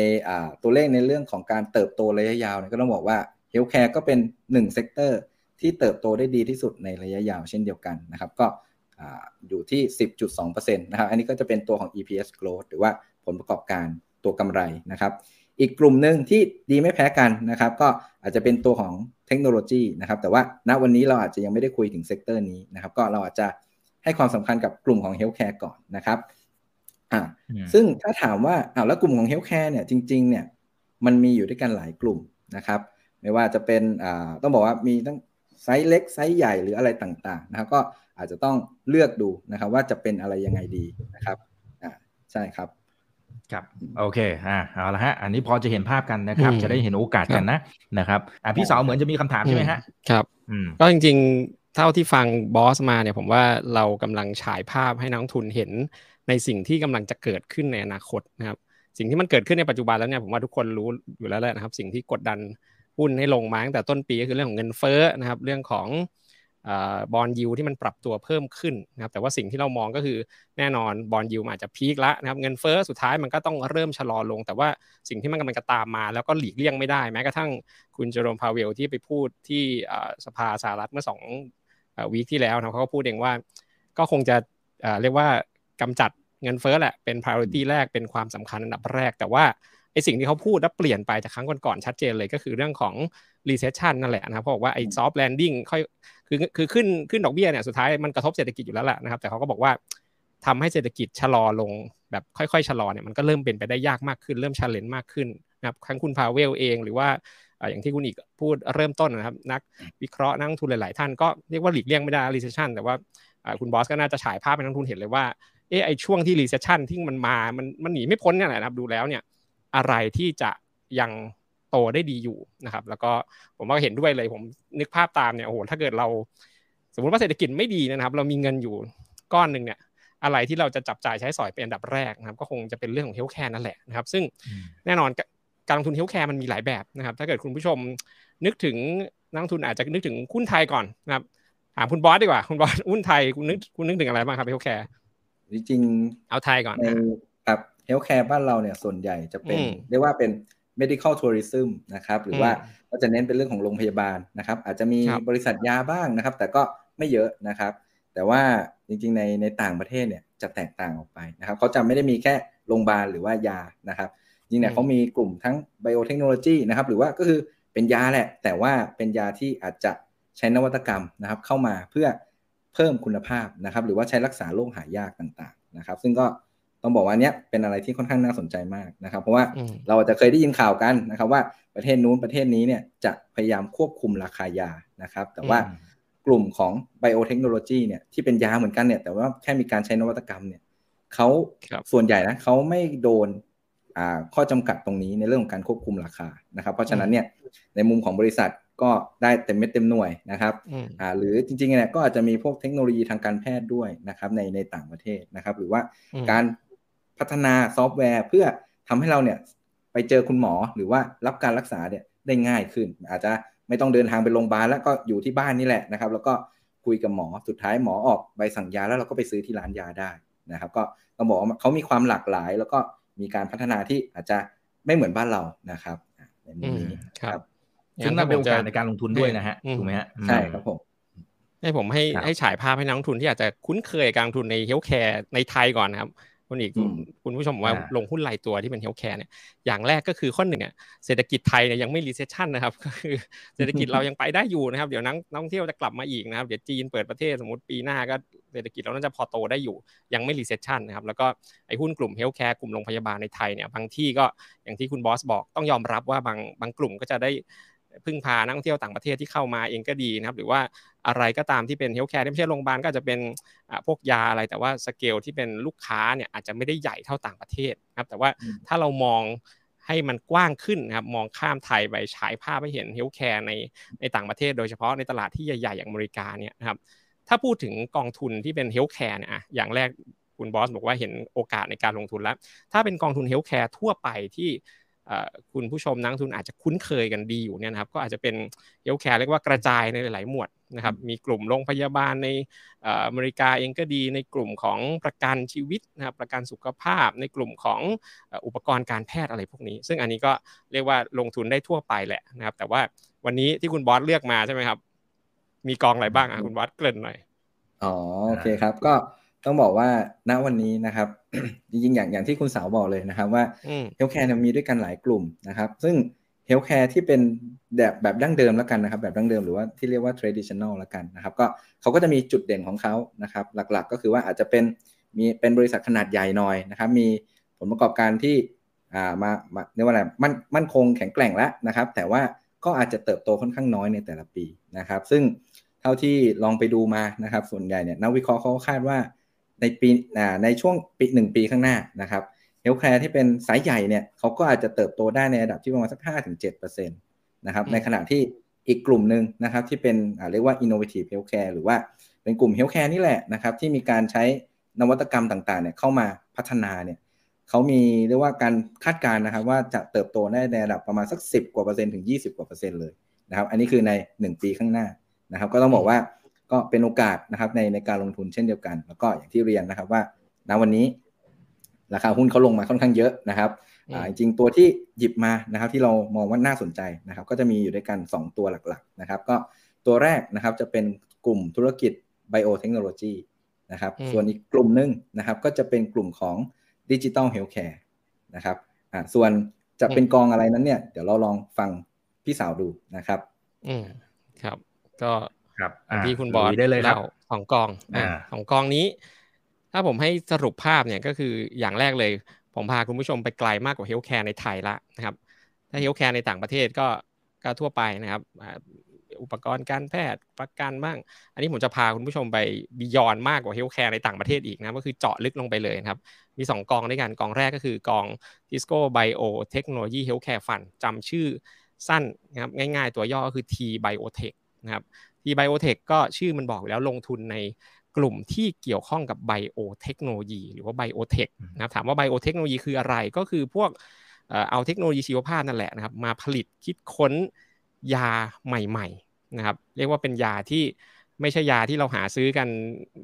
ตัวเลขในเรื่องของการเติบโตระยะยาวก็ต้องบอกว่า healthcare ก็เป็น1 sector ที่เติบโตได้ดีที่สุดในระยะยาวเช่นเดียวกันนะครับ ก็อยู่ที่ 10.2%นะครับ อันนี้ก็จะเป็นตัวของ EPS growth หรือว่าผลประกอบการตัวกำไรนะครับ อีกกลุ่มหนึ่งที่ดีไม่แพ้กันนะครับ ก็อาจจะเป็นตัวของเทคโนโลยีนะครับ แต่ว่าณวันนี้เราอาจจะยังไม่ได้คุยถึง sector นี้นะครับ ก็เราอาจจะให้ความสำคัญกับกลุ่มของ healthcare ก่อนนะครับ อ่าซึ่งถ้าถามว่าอ้าวแล้วกลุ่มของ healthcare เนี่ยจริงๆเนี่ยมันมีอยู่ด้วยกันหลายกลุ่มนะครับ ไม่ว่าจะเป็นอ่าต้องบอกว่ามีทั้งไซส์เล็กไซส์ใหญ่หรืออะไรต่างๆนะครับก็อาจจะต้องเลือกดูนะครับว่าจะเป็นอะไรยังไงดีนะครับอ่าใช่ครับครับโอเคอ่าเอาละฮะอันนี้พอจะเห็นภาพกันนะครับ จะได้เห็นโอกาสกันนะนะครับอ่าพี่สาวเหมือนจะมีคำถามใช่ไหมฮะครับก็จริงๆ เท่าที่ฟังบอสมาเนี่ยผมว่าเรากำลังฉายภาพให้นักทุนเห็น ในสิ่งที่กำลังจะเกิดขึ้นในอนาคตนะครับ สิ่งที่มันเกิดขึ้นในปัจจุบันแล้วเนี่ยผมว่าทุกคนรู้อยู่แล้วแหละนะครับ สิ่งที่กดดันหุ้นให้ลงมาตั้งแต่ต้นปีก็คือเรื่องของเงินเฟ้อนะครับ เรื่องของบอลยูที่มันปรับตัวเพิ่มขึ้นนะครับ แต่ว่าสิ่งที่เรามองก็คือแน่นอนบอลยูอาจจะพีคล้วนะครับ เงินเฟ้อสุดท้ายมันก็ต้องเริ่มชะลอลง แต่ว่าสิ่งที่มันกำลังจะตามมา แล้วก็หลีกเลี่ยงไม่ได้ แม้กระทั่งคุณเจอร์มพาเวลที่ไปพูดที่สภาสหรัฐเมื่อสองวีคที่แล้วนะเขาก็พูดเองว่า ก็คงจะเรียกว่า กำจัดเงินเฟ้อแหละเป็น priority แรกเป็นความสำคัญอันดับแรก แต่ว่าไอสิ่งที่เขาพูดแล้วเปลี่ยนไปจากครั้งก่อนๆชัดเจนเลยก็คือเรื่องของ recession นั่นแหละนะครับเขาบอกว่าไอ้ soft landing ค่อยคือคือขึ้นขึ้นดอกเบี้ยเนี่ยสุดท้ายมันกระทบเศรษฐกิจอยู่แล้วแหละนะครับ แต่เขาก็บอกว่าทำให้เศรษฐกิจชะลอลงแบบค่อยๆชะลอเนี่ยมันก็เริ่มเป็นไปได้ยากมากขึ้น เริ่ม challenge มากขึ้นนะครับทั้งคุณพาวเวลเองหรือว่าอย่างที่คุณอีกพูดเริ่มต้นนะครับ นักวิเคราะห์นักลงทุนหลายๆท่านก็เรียกว่าหลีกเลี่ยงไม่ได้ recession แต่ว่าคุณบอสก็น่าจะฉายภาพให้นักลงทุนเห็นเลยว่าเออไอช่วงที่ recession ที่มันมา มันมันหนีไม่พ้นเนี่ยแหละนะครับดูแล้วเนี่ยอะไรที่จะยังโตได้ดีอยู่นะครับ แล้วก็ผมว่าเห็นด้วยเลยผมนึกภาพตามเนี่ยโอ้โหถ้าเกิดเรา สมมติว่าเศรษฐกิจไม่ดีนะครับ เรามีเงินอยู่ก้อนหนึ่งเนี่ย อะไรที่เราจะจับจ่ายใช้สอยเป็นอันดับแรกนะครับ ก็คงจะเป็นเรื่องของ healthcare นั่นแหละนะครับ ซึ่งแน่นอนการลงทุน healthcare มันมีหลายแบบนะครับ ถ้าเกิดคุณผู้ชมนึกถึงนักลงทุนอาจจะนึกถึงหุ้นไทยก่อนนะครับถามคุณบอสดีกว่าคุณบอสหุ้นไทยคุณนึกคุณนึกถึงอะไรบ้างครับ healthcare จริงเอาไทยก่อนครับ healthcare บ้านเราเนี่ยส่วนใหญ่จะเป็นเรียกว่าเป็น medical tourism นะครับ หรือว่าก็จะเน้นเป็นเรื่องของโรงพยาบาลนะครับ อาจจะมีบริษัทยาบ้างนะครับ แต่ก็ไม่เยอะนะครับ แต่ว่าจริงๆในในต่างประเทศเนี่ยจะแตกต่างออกไปนะครับเขาจะไม่ได้มีแค่โรงพยาบาลหรือว่ายานะครับจริงๆเนี่ยเขามีกลุ่มทั้งไบโอเทคโนโลยีนะครับ หรือว่าก็คือเป็นยาแหละ แต่ว่าเป็นยาที่อาจจะใช้นวัตกรรมนะครับ เข้ามาเพื่อ เพิ่มคุณภาพนะครับ หรือว่าใช้รักษาโรคหายากต่างๆนะครับ ซึ่งก็ต้องบอกว่าเนี้ยเป็นอะไรที่ค่อนข้างน่าสนใจมากนะครับ เพราะว่าเราจะเคยได้ยินข่าวกันนะครับ ว่าประเทศนู้นประเทศนี้เนี่ยจะพยายามควบคุมราคายานะครับ แต่ว่ากลุ่มของไบโอเทคโนโลยีเนี่ยที่เป็นยาเหมือนกันเนี่ย แต่ว่าแค่มีการใช้นวัตกรรมเนี่ยเขาส่วนใหญ่นะเขาไม่โดนข้อจำกัดตรงนี้ในเรื่องของการควบคุมราคานะครับ เพราะฉะนั้นเนี่ยในมุมของบริษัท ก็ได้เต็มเม็ดเต็มหน่วยนะครับอ่าหรือจริงๆเนี่ยก็อาจจะมีพวกเทคโนโลยีทางการแพทย์ด้วยนะครับในในต่างประเทศนะครับ หรือว่าการพัฒนาซอฟต์แวร์เพื่อทำให้เราเนี่ยไปเจอคุณหมอหรือว่ารับการรักษาเนี่ยได้ง่ายขึ้น อาจจะไม่ต้องเดินทางไปโรงพยาบาลแล้วก็อยู่ที่บ้านนี่แหละนะครับ แล้วก็คุยกับหมอสุดท้ายหมอออกใบสั่งยาแล้วเราก็ไปซื้อที่ร้านยาได้นะครับ ก็ต้องบอกว่าเขามีความหลากหลาย แล้วก็มีการพัฒนาที่อาจจะไม่เหมือนบ้านเรานะครับในมุมนี้ครับ ซึ่งน่าเป็นโอกาสในการลงทุนด้วยนะฮะถูกไหมฮะใช่ครับผมให้ผมให้ให้ฉายภาพให้นักลงทุนที่อาจจะคุ้นเคยการลงทุนใน healthcare ในไทยก่อนนะครับคุณอีกคุณผู้ชมว่าลงหุ้นรายตัวที่เป็น healthcare เนี่ยอย่างแรกก็คือข้อหนึ่งอะเศรษฐกิจไทยเนี่ยยังไม่ recession นะครับก็คือเศรษฐกิจเรายังไปได้อยู่นะครับ เดี๋ยวนักท่องเที่ยวจะกลับมาอีกนะครับ เดี๋ยวจีนเปิดประเทศสมมติปีหน้าก็เศรษฐกิจเราน่าจะพอโตได้อยู่ ยังไม่ recession นะครับแล้วก็ไอ้หุ้นกลุ่ม healthcare กลุ่มโรงพยาบาลในไทยเนี่ยบางที่ก็อย่างที่คุณบอสบอกต้องยอมรับว่าบางบางกลุ่มก็จะได้ พึ่งพานักท่องเที่ยวต่างประเทศที่เข้ามาเองก็ดีนะครับ หรือว่าอะไรก็ตามที่เป็น healthcare ที่ไม่ใช่โรงพยาบาลก็จะเป็นพวกยาอะไร แต่ว่าสเกลที่เป็นลูกค้าเนี่ยอาจจะไม่ได้ใหญ่เท่าต่างประเทศนะครับ แต่ว่าถ้าเรามองให้มันกว้างขึ้นนะครับมองข้ามไทยไปฉายภาพให้เห็น healthcare ในในต่างประเทศ โดยเฉพาะในตลาดที่ใหญ่ๆอย่างอเมริกาเนี่ยนะครับถ้าพูดถึงกองทุนที่เป็น healthcare เนี่ยอย่างแรกคุณบอสบอกว่าเห็นโอกาสในการลงทุนแล้ว ถ้าเป็นกองทุน healthcare ทั่วไปที่ คุณผู้ชมนักทุนอาจจะคุ้นเคยกันดีอยู่เนี่ยนะครับก็อาจจะเป็น healthcare เรียกว่ากระจายในหลาย ๆ หมวดนะครับมีกลุ่มโรงพยาบาลในอเมริกาเองก็ดีในกลุ่มของประกันชีวิตนะครับประกันสุขภาพ ในกลุ่มของอุปกรณ์การแพทย์อะไรพวกนี้ ซึ่งอันนี้ก็เรียกว่าลงทุนได้ทั่วไปแหละนะครับ แต่ว่าวันนี้ที่คุณบอสเลือกมาใช่ไหมครับ มีกองอะไรบ้างอะคุณบอสเกริ่นหน่อยอ๋อโอเคครับก็ ต้องบอกว่าณวันนี้นะครับ จริงๆอย่างอย่างที่คุณสาวบอกเลยนะครับ ว่า healthcare มีด้วยกันหลายกลุ่มนะครับ ซึ่ง healthcare ที่เป็นแบบแบบดั้งเดิมแล้วกันนะครับ แบบดั้งเดิมหรือว่าที่เรียกว่า traditional แล้วกันนะครับ ก็เขาก็จะมีจุดเด่นของเขานะครับ หลักๆ ก็คือว่าอาจจะเป็นมีเป็นบริษัทขนาดใหญ่หน่อยนะครับ มีผลประกอบการที่อ่ามามาเรียกว่าอะไรมั่นมั่นคงแข็งแกร่งแล้วนะครับ แต่ว่าก็อาจจะเติบโตค่อนข้างน้อยในแต่ละปีนะครับ ซึ่งเท่าที่ลองไปดูมานะครับ ส่วนใหญ่เนี่ยนักวิเคราะห์เขาคาดว่า ในปีในช่วงปีหนึ่งปีข้างหน้านะครับ healthcare ที่เป็นสายใหญ่เนี่ยเขาก็อาจจะเติบโตได้ในระดับที่ประมาณสัก5-7%นะครับในขณะที่อีกกลุ่มหนึ่งนะครับที่เป็นเรียกว่า innovative healthcare หรือว่าเป็นกลุ่ม healthcare นี่แหละนะครับที่มีการใช้นวัตกรรมต่างๆเนี่ยเข้ามาพัฒนาเนี่ยเขามีเรียกว่าการคาดการณ์นะครับว่าจะเติบโตได้ในระดับประมาณสัก 10 กว่าเปอร์เซ็นต์ถึง 20 กว่าเปอร์เซ็นต์เลยนะครับอันนี้คือใน 1 ปีข้างหน้านะครับก็ต้องบอกว่า ก็เป็นโอกาสนะครับในในการลงทุนเช่นเดียวกัน แล้วก็อย่างที่เรียนนะครับว่าณวันนี้ ราคาหุ้นเขาลงมาค่อนข้างเยอะนะครับจริงตัวที่หยิบมานะครับที่เรามองว่าน่าสนใจนะครับ ก็จะมีอยู่ด้วยกัน 2 ตัวหลักๆนะครับ ก็ตัวแรกนะครับจะเป็นกลุ่มธุรกิจไบโอเทคโนโลยีนะครับ ส่วนอีกกลุ่มหนึ่งนะครับ ก็จะเป็นกลุ่มของ digital healthcareนะครับอ่าส่วนจะเป็นกองอะไรนั้นเนี่ย เดี๋ยวเราลองฟังพี่สาวดูนะครับ อืมครับ ก็ ครับที่คุณบอสได้เลยครับสองกองอ่าสองกองนี้ ถ้าผมให้สรุปภาพเนี่ยก็คืออย่างแรกเลย ผมพาคุณผู้ชมไปไกลมากกว่า healthcare ในไทยละนะครับ ถ้า healthcare ในต่างประเทศก็ก็ทั่วไปนะครับ อุปกรณ์การแพทย์ประกันบ้าง อันนี้ผมจะพาคุณผู้ชมไป beyond มากกว่า healthcare ในต่างประเทศอีกนะก็คือเจาะลึกลงไปเลยครับ มี 2 กองด้วยกันกองแรกก็คือกอง Tisco Bio Technology Healthcare Fund จำชื่อสั้นนะครับง่ายๆตัวย่อก็คือ T Biotech นะครับ T Biotech ก็ชื่อมันบอกแล้วลงทุนในกลุ่มที่เกี่ยวข้องกับไบโอเทคโนโลยีหรือว่าไบโอเทคนะครับถามว่าไบโอเทคโนโลยีคืออะไรก็คือพวกเอาเทคโนโลยีชีวภาพนั่นแหละนะครับมาผลิตคิดค้นยาใหม่นะครับเรียกว่าเป็นยาที่ไม่ใช่ยาที่เราหาซื้อกัน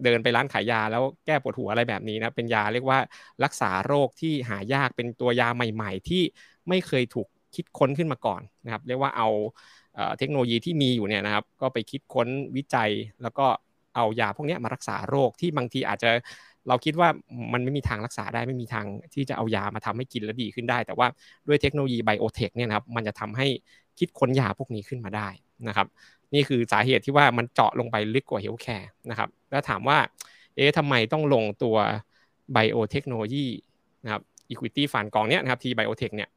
เดินไปร้านขายยาแล้วแก้ปวดหัวอะไรแบบนี้นะเป็นยาเรียกว่ารักษาโรคที่หายากเป็นตัวยาใหม่ ๆ ที่ไม่เคยถูกคิดค้นขึ้นมาก่อนนะครับเรียกว่าเอา เทคโนโลยีที่มีอยู่เนี่ยนะครับ ก็ไปคิดค้นวิจัย แล้วก็เอายาพวกนี้มารักษาโรคที่บางทีอาจจะเราคิดว่ามันไม่มีทางรักษาได้ไม่มีทางที่จะเอายามาทำให้กินแล้วดีขึ้นได้ แต่ว่าด้วยเทคโนโลยีไบโอเทคเนี่ยนะครับมันจะทำให้คิดค้นยาพวกนี้ขึ้นมาได้นะครับ นี่คือสาเหตุที่ว่ามันเจาะลงไปลึกกว่า healthcare นะครับแล้วถามว่าเอ๊ะทำไมต้องลงตัว biotechnology นะครับ equity fund กองเนี้ยนะครับที biotech เนี่ย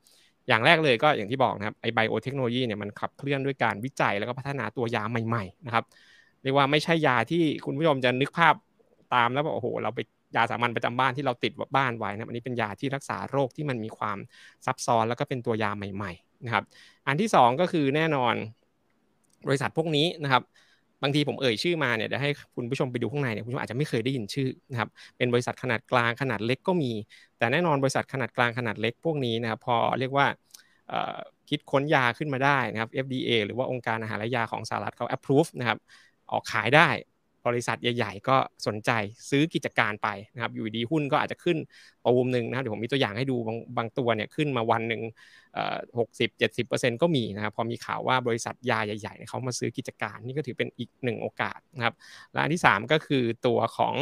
อย่างแรกเลยก็อย่างที่บอกนะครับไอไบโอเทคโนโลยีเนี่ยมันขับเคลื่อนด้วยการวิจัยแล้วก็พัฒนาตัวยาใหม่ๆนะครับเรียกว่าไม่ใช่ยาที่คุณผู้ชมจะนึกภาพตามแล้วบอกโอ้โห เราไปยาสามัญประจำบ้านที่เราติดบ้านไว้นะอันนี้เป็นยาที่รักษาโรคที่มันมีความซับซ้อนแล้วก็เป็นตัวยาใหม่ ๆ นะครับ อันที่ 2 ก็คือแน่นอน บริษัทพวกนี้นะครับ บางทีผมเอ่ยชื่อมาเนี่ยเดี๋ยวให้คุณผู้ชมไปดูข้างในเนี่ยคุณผู้ชมอาจจะไม่เคยได้ยินชื่อนะครับเป็นบริษัทขนาดกลางขนาดเล็กก็มี แต่แน่นอนบริษัทขนาดกลางขนาดเล็กพวกนี้นะครับพอเรียกว่าคิดค้นยาขึ้นมาได้นะครับ FDA หรือว่าองค์การอาหารและยาของสหรัฐเขา approve นะครับออกขายได้ บริษัทใหญ่ ๆ ก็สนใจซื้อกิจการไปนะครับอยู่ดีหุ้นก็อาจจะขึ้นตูมหนึ่งนะครับเดี๋ยวผมมีตัวอย่างให้ดูบางบางตัวเนี่ยขึ้นมาวันหนึ่งหกสิบเจ็ดสิบเปอร์เซ็นต์ก็มีนะครับพอมีข่าวว่าบริษัทยาใหญ่ๆเขามาซื้อกิจการนี่ก็ถือเป็นอีกหนึ่งโอกาสนะครับและอันที่ 3 ก็คือตัวของ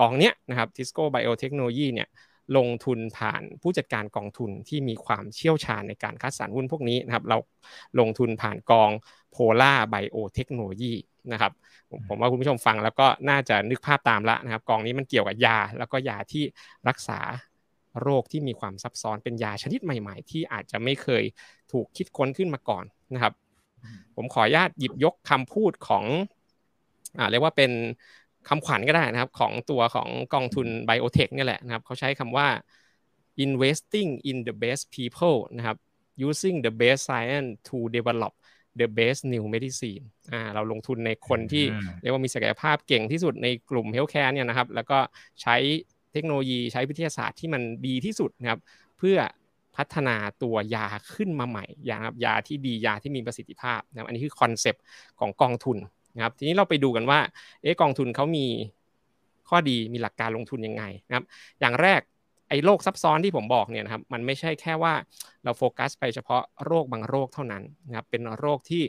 กองเนี้ยนะครับทิสโก้ไบโอเทคโนโลยีเนี่ย ลงทุนผ่านผู้จัดการกองทุนที่มีความเชี่ยวชาญในการคัดสรรหุ้นพวกนี้นะครับ เราลงทุนผ่านกอง Polar Biotechnology นะครับผมว่าคุณผู้ชมฟังแล้วก็น่าจะนึกภาพตามละนะครับ กองนี้มันเกี่ยวกับยา แล้วก็ยาที่รักษาโรคที่มีความซับซ้อนเป็นยาชนิดใหม่ ๆ ที่อาจจะไม่เคยถูกคิดค้นขึ้นมาก่อนนะครับ ผมขออนุญาตหยิบยกคำพูดของอ่าเรียกว่าเป็น คำขวัญก็ได้นะครับของตัวของกองทุนไบโอเทคนี่แหละนะครับเขาใช้คำว่า investing in the best people นะครับ using the best science to develop the best new medicine อ่าเราลงทุนในคนที่เรียกว่ามีศักยภาพเก่งที่สุดในกลุ่ม healthcare เนี่ยนะครับ แล้วก็ใช้เทคโนโลยีใช้วิทยาศาสตร์ที่มันดีที่สุดนะครับ เพื่อพัฒนาตัวยาขึ้นมาใหม่ยาครับยาที่ดียาที่มีประสิทธิภาพนะครับอันนี้คือคอนเซปต์ของกองทุน นะครับทีนี้เราไปดูกันว่าเอ๊ะกองทุนเขามีข้อดีมีหลักการลงทุนยังไงนะครับ อย่างแรกไอ้โรคซับซ้อนที่ผมบอกเนี่ยนะครับมันไม่ใช่แค่ว่าเราโฟกัสไปเฉพาะโรคบางโรคเท่านั้นนะครับเป็นโรคที่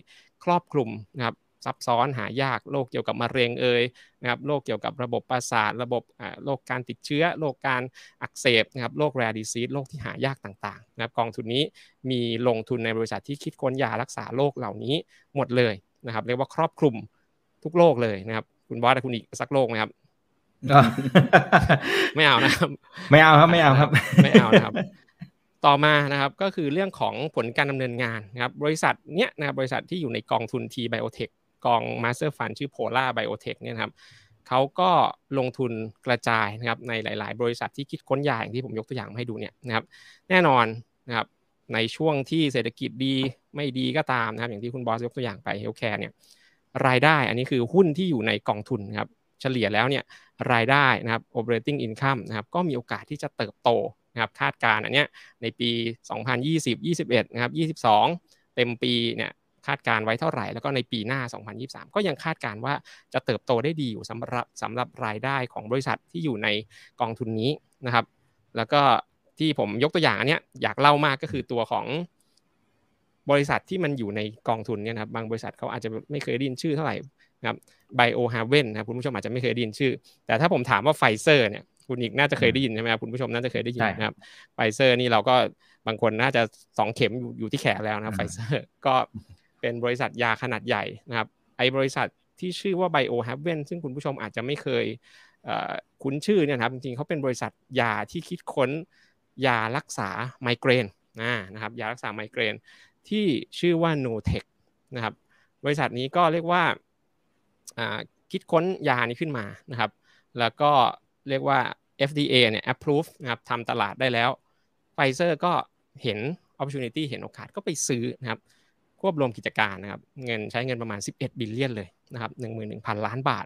ครอบคลุมนะครับซับซ้อนหายากโรคเกี่ยวกับมะเร็งเอ่ยนะครับโรคเกี่ยวกับระบบประสาทระบบโรคการติดเชื้อโรคการอักเสบนะครับโรคแรดิซีโรคที่หายากต่างๆนะครับกองทุนนี้มีลงทุนในบริษัทที่คิดค้นยารักษาโรคเหล่านี้หมดเลยนะครับเรียกว่าครอบคลุม ทุกโรคเลยนะครับ คุณบอสคุณอิกสักโรคไหมครับไม่เอานะครับ ไม่เอาครับไม่เอาครับ ไม่เอานะครับ ต่อมานะครับก็คือเรื่องของผลการดำเนินงานนะครับ บริษัทเนี้ยนะครับบริษัทที่อยู่ในกองทุน T Biotech กอง Master Fund ชื่อ Polar Biotech เนี่ยครับเขาก็ลงทุนกระจายนะครับในหลาย ๆ บริษัทที่คิดค้นยาอย่างที่ผมยกตัวอย่างให้ดูเนี่ยนะครับ แน่นอนนะครับในช่วงที่เศรษฐกิจดีไม่ดีก็ตามนะครับ อย่างที่คุณบอสยกตัวอย่างไปเฮลท์แคร์เนี่ย รายได้ อันนี้คือหุ้นที่อยู่ในกองทุนครับเฉลี่ยแล้วเนี่ยรายได้นะครับ operating income นะครับก็มีโอกาสที่จะเติบโตนะครับคาดการณ์อันเนี้ยในปี 2020 21นะครับ22 เต็มปีเนี่ยคาดการไว้เท่าไหร่แล้วก็ในปีหน้า 2023 ก็ยังคาดการว่าจะเติบโตได้ดีอยู่สำหรับสำหรับรายได้ของบริษัทที่อยู่ในกองทุนนี้นะครับ แล้วก็ที่ผมยกตัวอย่างอันเนี้ยอยากเล่ามากก็คือตัวของ บริษัทที่มันอยู่ในกองทุนเนี่ยนะครับบางบริษัทเขาอาจจะไม่เคยได้ยินชื่อเท่าไหร่นะครับ Biohaven นะคุณผู้ชมอาจจะไม่เคยได้ยินชื่อ แต่ถ้าผมถามว่าไฟเซอร์เนี่ยคุณอิกน่าจะเคยได้ยินใช่ไหมครับคุณผู้ชมน่าจะเคยได้ยินนะครับไฟเซอร์นี่เราก็บางคนน่าจะสองเข็มอยู่ที่แขนแล้วนะไฟเซอร์ก็เป็นบริษัทยาขนาดใหญ่นะครับไอบริษัทที่ชื่อว่า Biohaven ซึ่งคุณผู้ชมอาจจะไม่เคยคุ้นชื่อเนี่ยครับจริงๆเขาเป็นบริษัทยาที่คิดค้นยารักษาไมเกรนนะครับยารักษาไมเกรน ที่ชื่อว่า n o t e c h นะครับ บริษัทนี้ก็เรียกว่าคิดค้นยานี้ขึ้นมานะครับ แล้วก็เรียกว่า FDA เนี่ย approve นะครับทำตลาดได้แล้วไฟเซอร์ก็เห็น opportunity เห็นโอกาสก็ไปซื้อนะครับ ควบรวมกิจการนะครับ เงินใช้เงินประมาณ 11 บิลเลียนเลยนะครับ11,000 ล้านบาท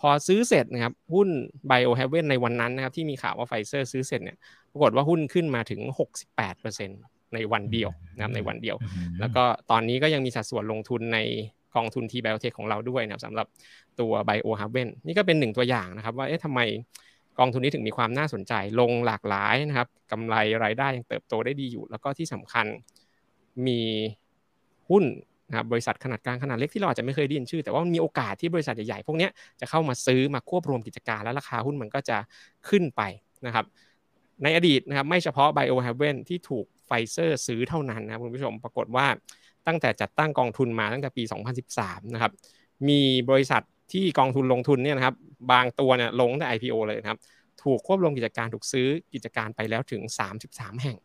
พอซื้อเสร็จนะครับ หุ้น BioHaven ในวันนั้นนะครับ ที่มีข่าวว่าไฟเซอร์ซื้อเสร็จเนี่ย ปรากฏว่าหุ้นขึ้นมาถึง 68% ในวันเดียวนะครับในวันเดียว แล้วก็ตอนนี้ก็ยังมีสัดส่วนลงทุนในกองทุน T Biotech ของเราด้วยนะครับสำหรับตัว BioHaven นี่ก็เป็นหนึ่งตัวอย่างนะครับ ว่าเอ๊ะทำไมกองทุนนี้ถึงมีความน่าสนใจลงหลากหลายนะครับกำไรรายได้ยังเติบโตได้ดีอยู่ แล้วก็ที่สำคัญมีหุ้นนะครับบริษัทขนาดกลางขนาดเล็กที่เราอาจจะไม่เคยได้ยินชื่อ แต่ว่ามีโอกาสที่บริษัทใหญ่ๆพวกนี้จะเข้ามาซื้อมาควบรวมกิจการและราคาหุ้นมันก็จะขึ้นไปนะครับ ในอดีตนะครับไม่เฉพาะ BioHaven ที่ถูก ไฟเซอร์ซื้อเท่านั้นนะคุณผู้ชมปรากฏว่าตั้งแต่จัดตั้งกองทุนมาตั้งแต่ปี 2013 นะครับ มีบริษัทที่กองทุนลงทุนเนี่ยนะครับ บางตัวเนี่ยลงแต่ IPO เลยนะครับ ถูกควบรวมกิจการถูกซื้อกิจการไปแล้วถึง 33 แห่ง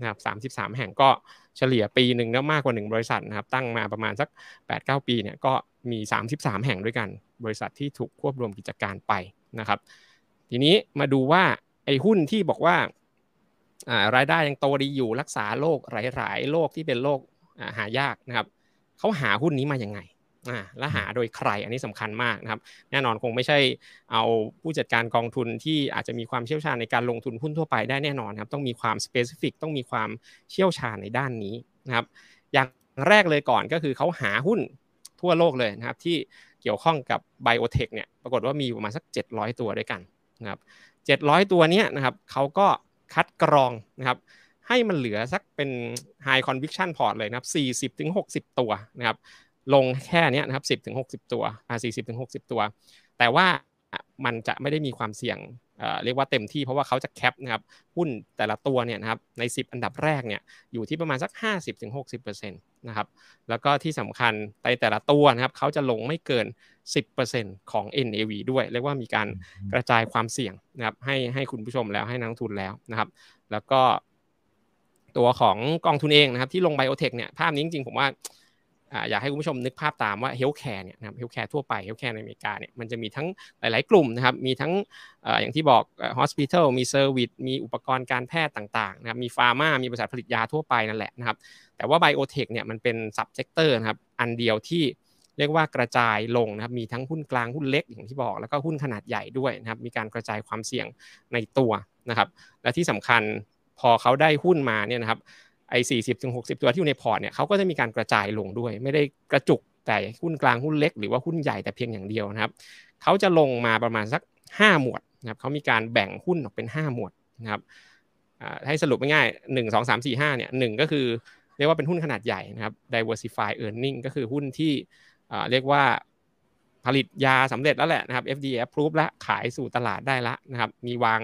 นะครับ 33 แห่งก็เฉลี่ยปีหนึ่งแล้วมากกว่า 1 บริษัทนะครับ ตั้งมาประมาณสัก 8-9 ปีเนี่ยก็มี 33 แห่งด้วยกัน บริษัทที่ถูกควบรวมกิจการไปนะครับ ทีนี้มาดูว่าไอ้หุ้นที่บอกว่า รายได้ยังโตดีอยู่รักษาโรคหลาย ๆโรคที่เป็นโรคหายากนะครับเขาหาหุ้นนี้มาอย่างไงและหาโดยใครอันนี้สำคัญมากนะครับ แน่นอนคงไม่ใช่เอาผู้จัดการกองทุนที่อาจจะมีความเชี่ยวชาญในการลงทุนหุ้นทั่วไปได้แน่นอนครับ ต้องมีความสเปซิฟิกต้องมีความเชี่ยวชาญในด้านนี้นะครับ อย่างแรกเลยก่อนก็คือเขาหาหุ้นทั่วโลกเลยนะครับ ที่เกี่ยวข้องกับไบโอเทคเนี่ยปรากฏว่ามีประมาณสัก 700 ตัวด้วยกันนะครับ700 ตัวเนี้ยนะครับเขาก็ คัดกรองนะครับให้มันเหลือสักเป็น high conviction port เลยนะครับ 40ถึง60 ตัวนะครับลงแค่นี้นะครับ 10ถึง60 ตัวอ่า40ถึง60 ตัว แต่ว่ามันจะไม่ได้มีความเสี่ยง เรียกว่าเต็มที่เพราะว่าเขาจะ cap นะครับหุ้นแต่ละตัวเนี่ยนะครับใน 10 อันดับแรกเนี่ยอยู่ที่ประมาณสัก 50-60%นะครับแล้วก็ที่สำคัญในแต่ละตัวนะครับเขาจะลงไม่เกิน 10%ของ NAV ด้วยเรียกว่ามีการกระจายความเสี่ยงนะครับให้ให้คุณผู้ชมแล้วให้นักทุนแล้วนะครับ แล้วก็ตัวของกองทุนเองนะครับที่ลง biotech เนี่ยภาพนี้จริงๆผมว่า อยากให้คุณผู้ชมนึกภาพตามว่า healthcare เนี่ยนะครับ healthcare ทั่วไป healthcare ในอเมริกาเนี่ยมันจะมีทั้งหลาย ๆ กลุ่มนะครับมีทั้งอย่างที่บอก hospital มี service มีอุปกรณ์การแพทย์ต่างๆนะครับมี pharma มีบริษัทผลิตยาทั่วไปนั่นแหละนะครับแต่ว่า biotech เนี่ยมันเป็น sub-sector นะครับอันเดียวที่เรียกว่ากระจายลงนะครับมีทั้งหุ้นกลางหุ้นเล็กอย่างที่บอก แล้วก็หุ้นขนาดใหญ่ด้วยนะครับมีการกระจายความเสี่ยงในตัวนะครับและที่สำคัญพอเขาได้หุ้นมาเนี่ยนะครับ ไอ้สี่สิบถึงหกสิบตัวที่อยู่ในพอร์ตเนี่ยเขาก็จะมีการกระจายลงด้วย ไม่ได้กระจุกแต่หุ้นกลางหุ้นเล็กหรือว่าหุ้นใหญ่แต่เพียงอย่างเดียวนะครับเขาจะลงมาประมาณสัก 5 หมวดนะครับเขามีการแบ่งหุ้นออกเป็น 5 หมวดนะครับให้สรุปง่ายๆหนึ่งสองสามสี่ห้าเนี่ยหนึ่งก็คือเรียกว่าเป็นหุ้นขนาดใหญ่นะครับ diversify earning ก็คือหุ้นที่เรียกว่าผลิตยาสำเร็จแล้วแหละนะครับ FDA approve แล้วขายสู่ตลาดได้แล้วนะครับ มีวาง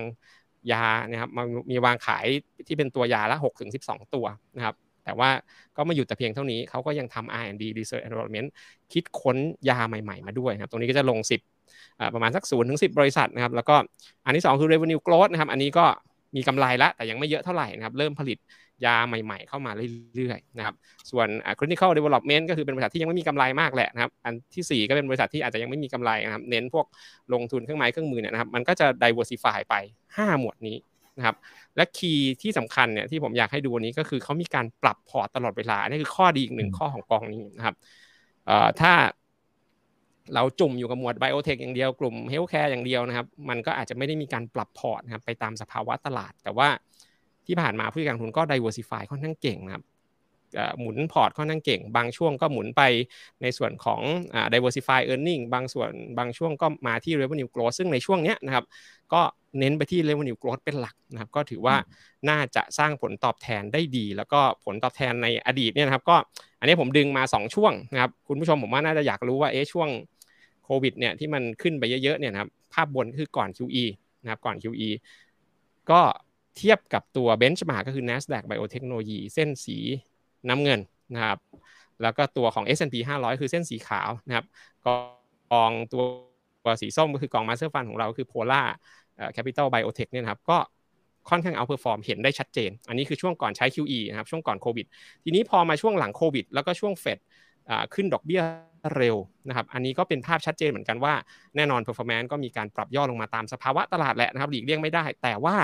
ยานะครับมีวางขายที่เป็นตัวยาละ6ถึง12 ตัวนะครับแต่ว่าก็ไม่หยุดแต่เพียงเท่านี้เขาก็ยังทำ R&D Research and Development คิดค้นยาใหม่ๆ มาด้วยนะครับตรงนี้ก็จะลง 10ประมาณสัก0ถึง10 บริษัทนะครับแล้วก็อันที่ 2 คือ revenue growth นะครับอันนี้ก็ มีกำไรแล้วแต่ยังไม่เยอะเท่าไหร่นะครับเริ่มผลิตยาใหม่ ๆ เข้ามาเรื่อยๆนะครับส่วน clinical development ก็คือเป็นบริษัทที่ยังไม่มีกำไรมากแหละนะครับอันที่ 4 ก็เป็นบริษัทที่อาจจะยังไม่มีกำไรนะครับเน้นพวกลงทุนเครื่องไม้เครื่องมือเนี่ยนะครับมันก็จะ diversify ไป 5 หมวดนี้นะครับและ key ที่สำคัญเนี่ยที่ผมอยากให้ดูวันนี้ก็คือเขามีการปรับพอร์ตตลอดเวลานี่คือข้อดีอีกหนึ่งข้อของกองนี้นะครับถ้า เราจุ่มอยู่กับหมวด biotech อย่างเดียวกลุ่ม healthcare อย่างเดียวนะครับ มันก็อาจจะไม่ได้มีการปรับพอร์ตนะครับไปตามสภาวะตลาด แต่ว่าที่ผ่านมาผู้จัดการทุนก็ diversify ค่อนข้างเก่งนะครับหมุนพอร์ตค่อนข้างเก่ง บางช่วงก็หมุนไปในส่วนของ diversify earning บางส่วนบางช่วงก็มาที่ revenue growth ซึ่งในช่วงนี้นะครับ ก็เน้นไปที่ revenue growth เป็นหลักนะครับ ก็ถือว่าน่าจะสร้างผลตอบแทนได้ดี แล้วก็ผลตอบแทนในอดีตเนี่ยนะครับ ก็อันนี้ผมดึงมา 2 ช่วงนะครับ คุณผู้ชมผมว่าน่าจะอยากรู้ว่าเอ๊ะช่วง โควิดเนี่ยที่มันขึ้นไปเยอะๆเนี่ยนะครับภาพบนคือก่อน QE นะครับก่อน QE ก็เทียบกับตัวเบนช์มาก็คือ NASDAQ Biotechnology เส้นสีน้ำเงินนะครับแล้วก็ตัวของ S&P 500 คือเส้นสีขาวนะครับกองตัวสีส้มก็คือกอง master fund ของเราคือ Polar Capital Biotech เนี่ยนะครับก็ค่อนข้าง outperform เห็นได้ชัดเจน อันนี้คือช่วงก่อนใช้ QE นะครับช่วงก่อนโควิด ทีนี้พอมาช่วงหลังโควิด แล้วก็ช่วงเฟดขึ้นดอกเบี้ย เร็วนะครับ อันนี้ก็เป็นภาพชัดเจนเหมือนกันว่าแน่นอน performance ก็มีการปรับย่อลงมาตามสภาวะตลาดแหละนะครับหลีกเลี่ยงไม่ได้ แต่ว่า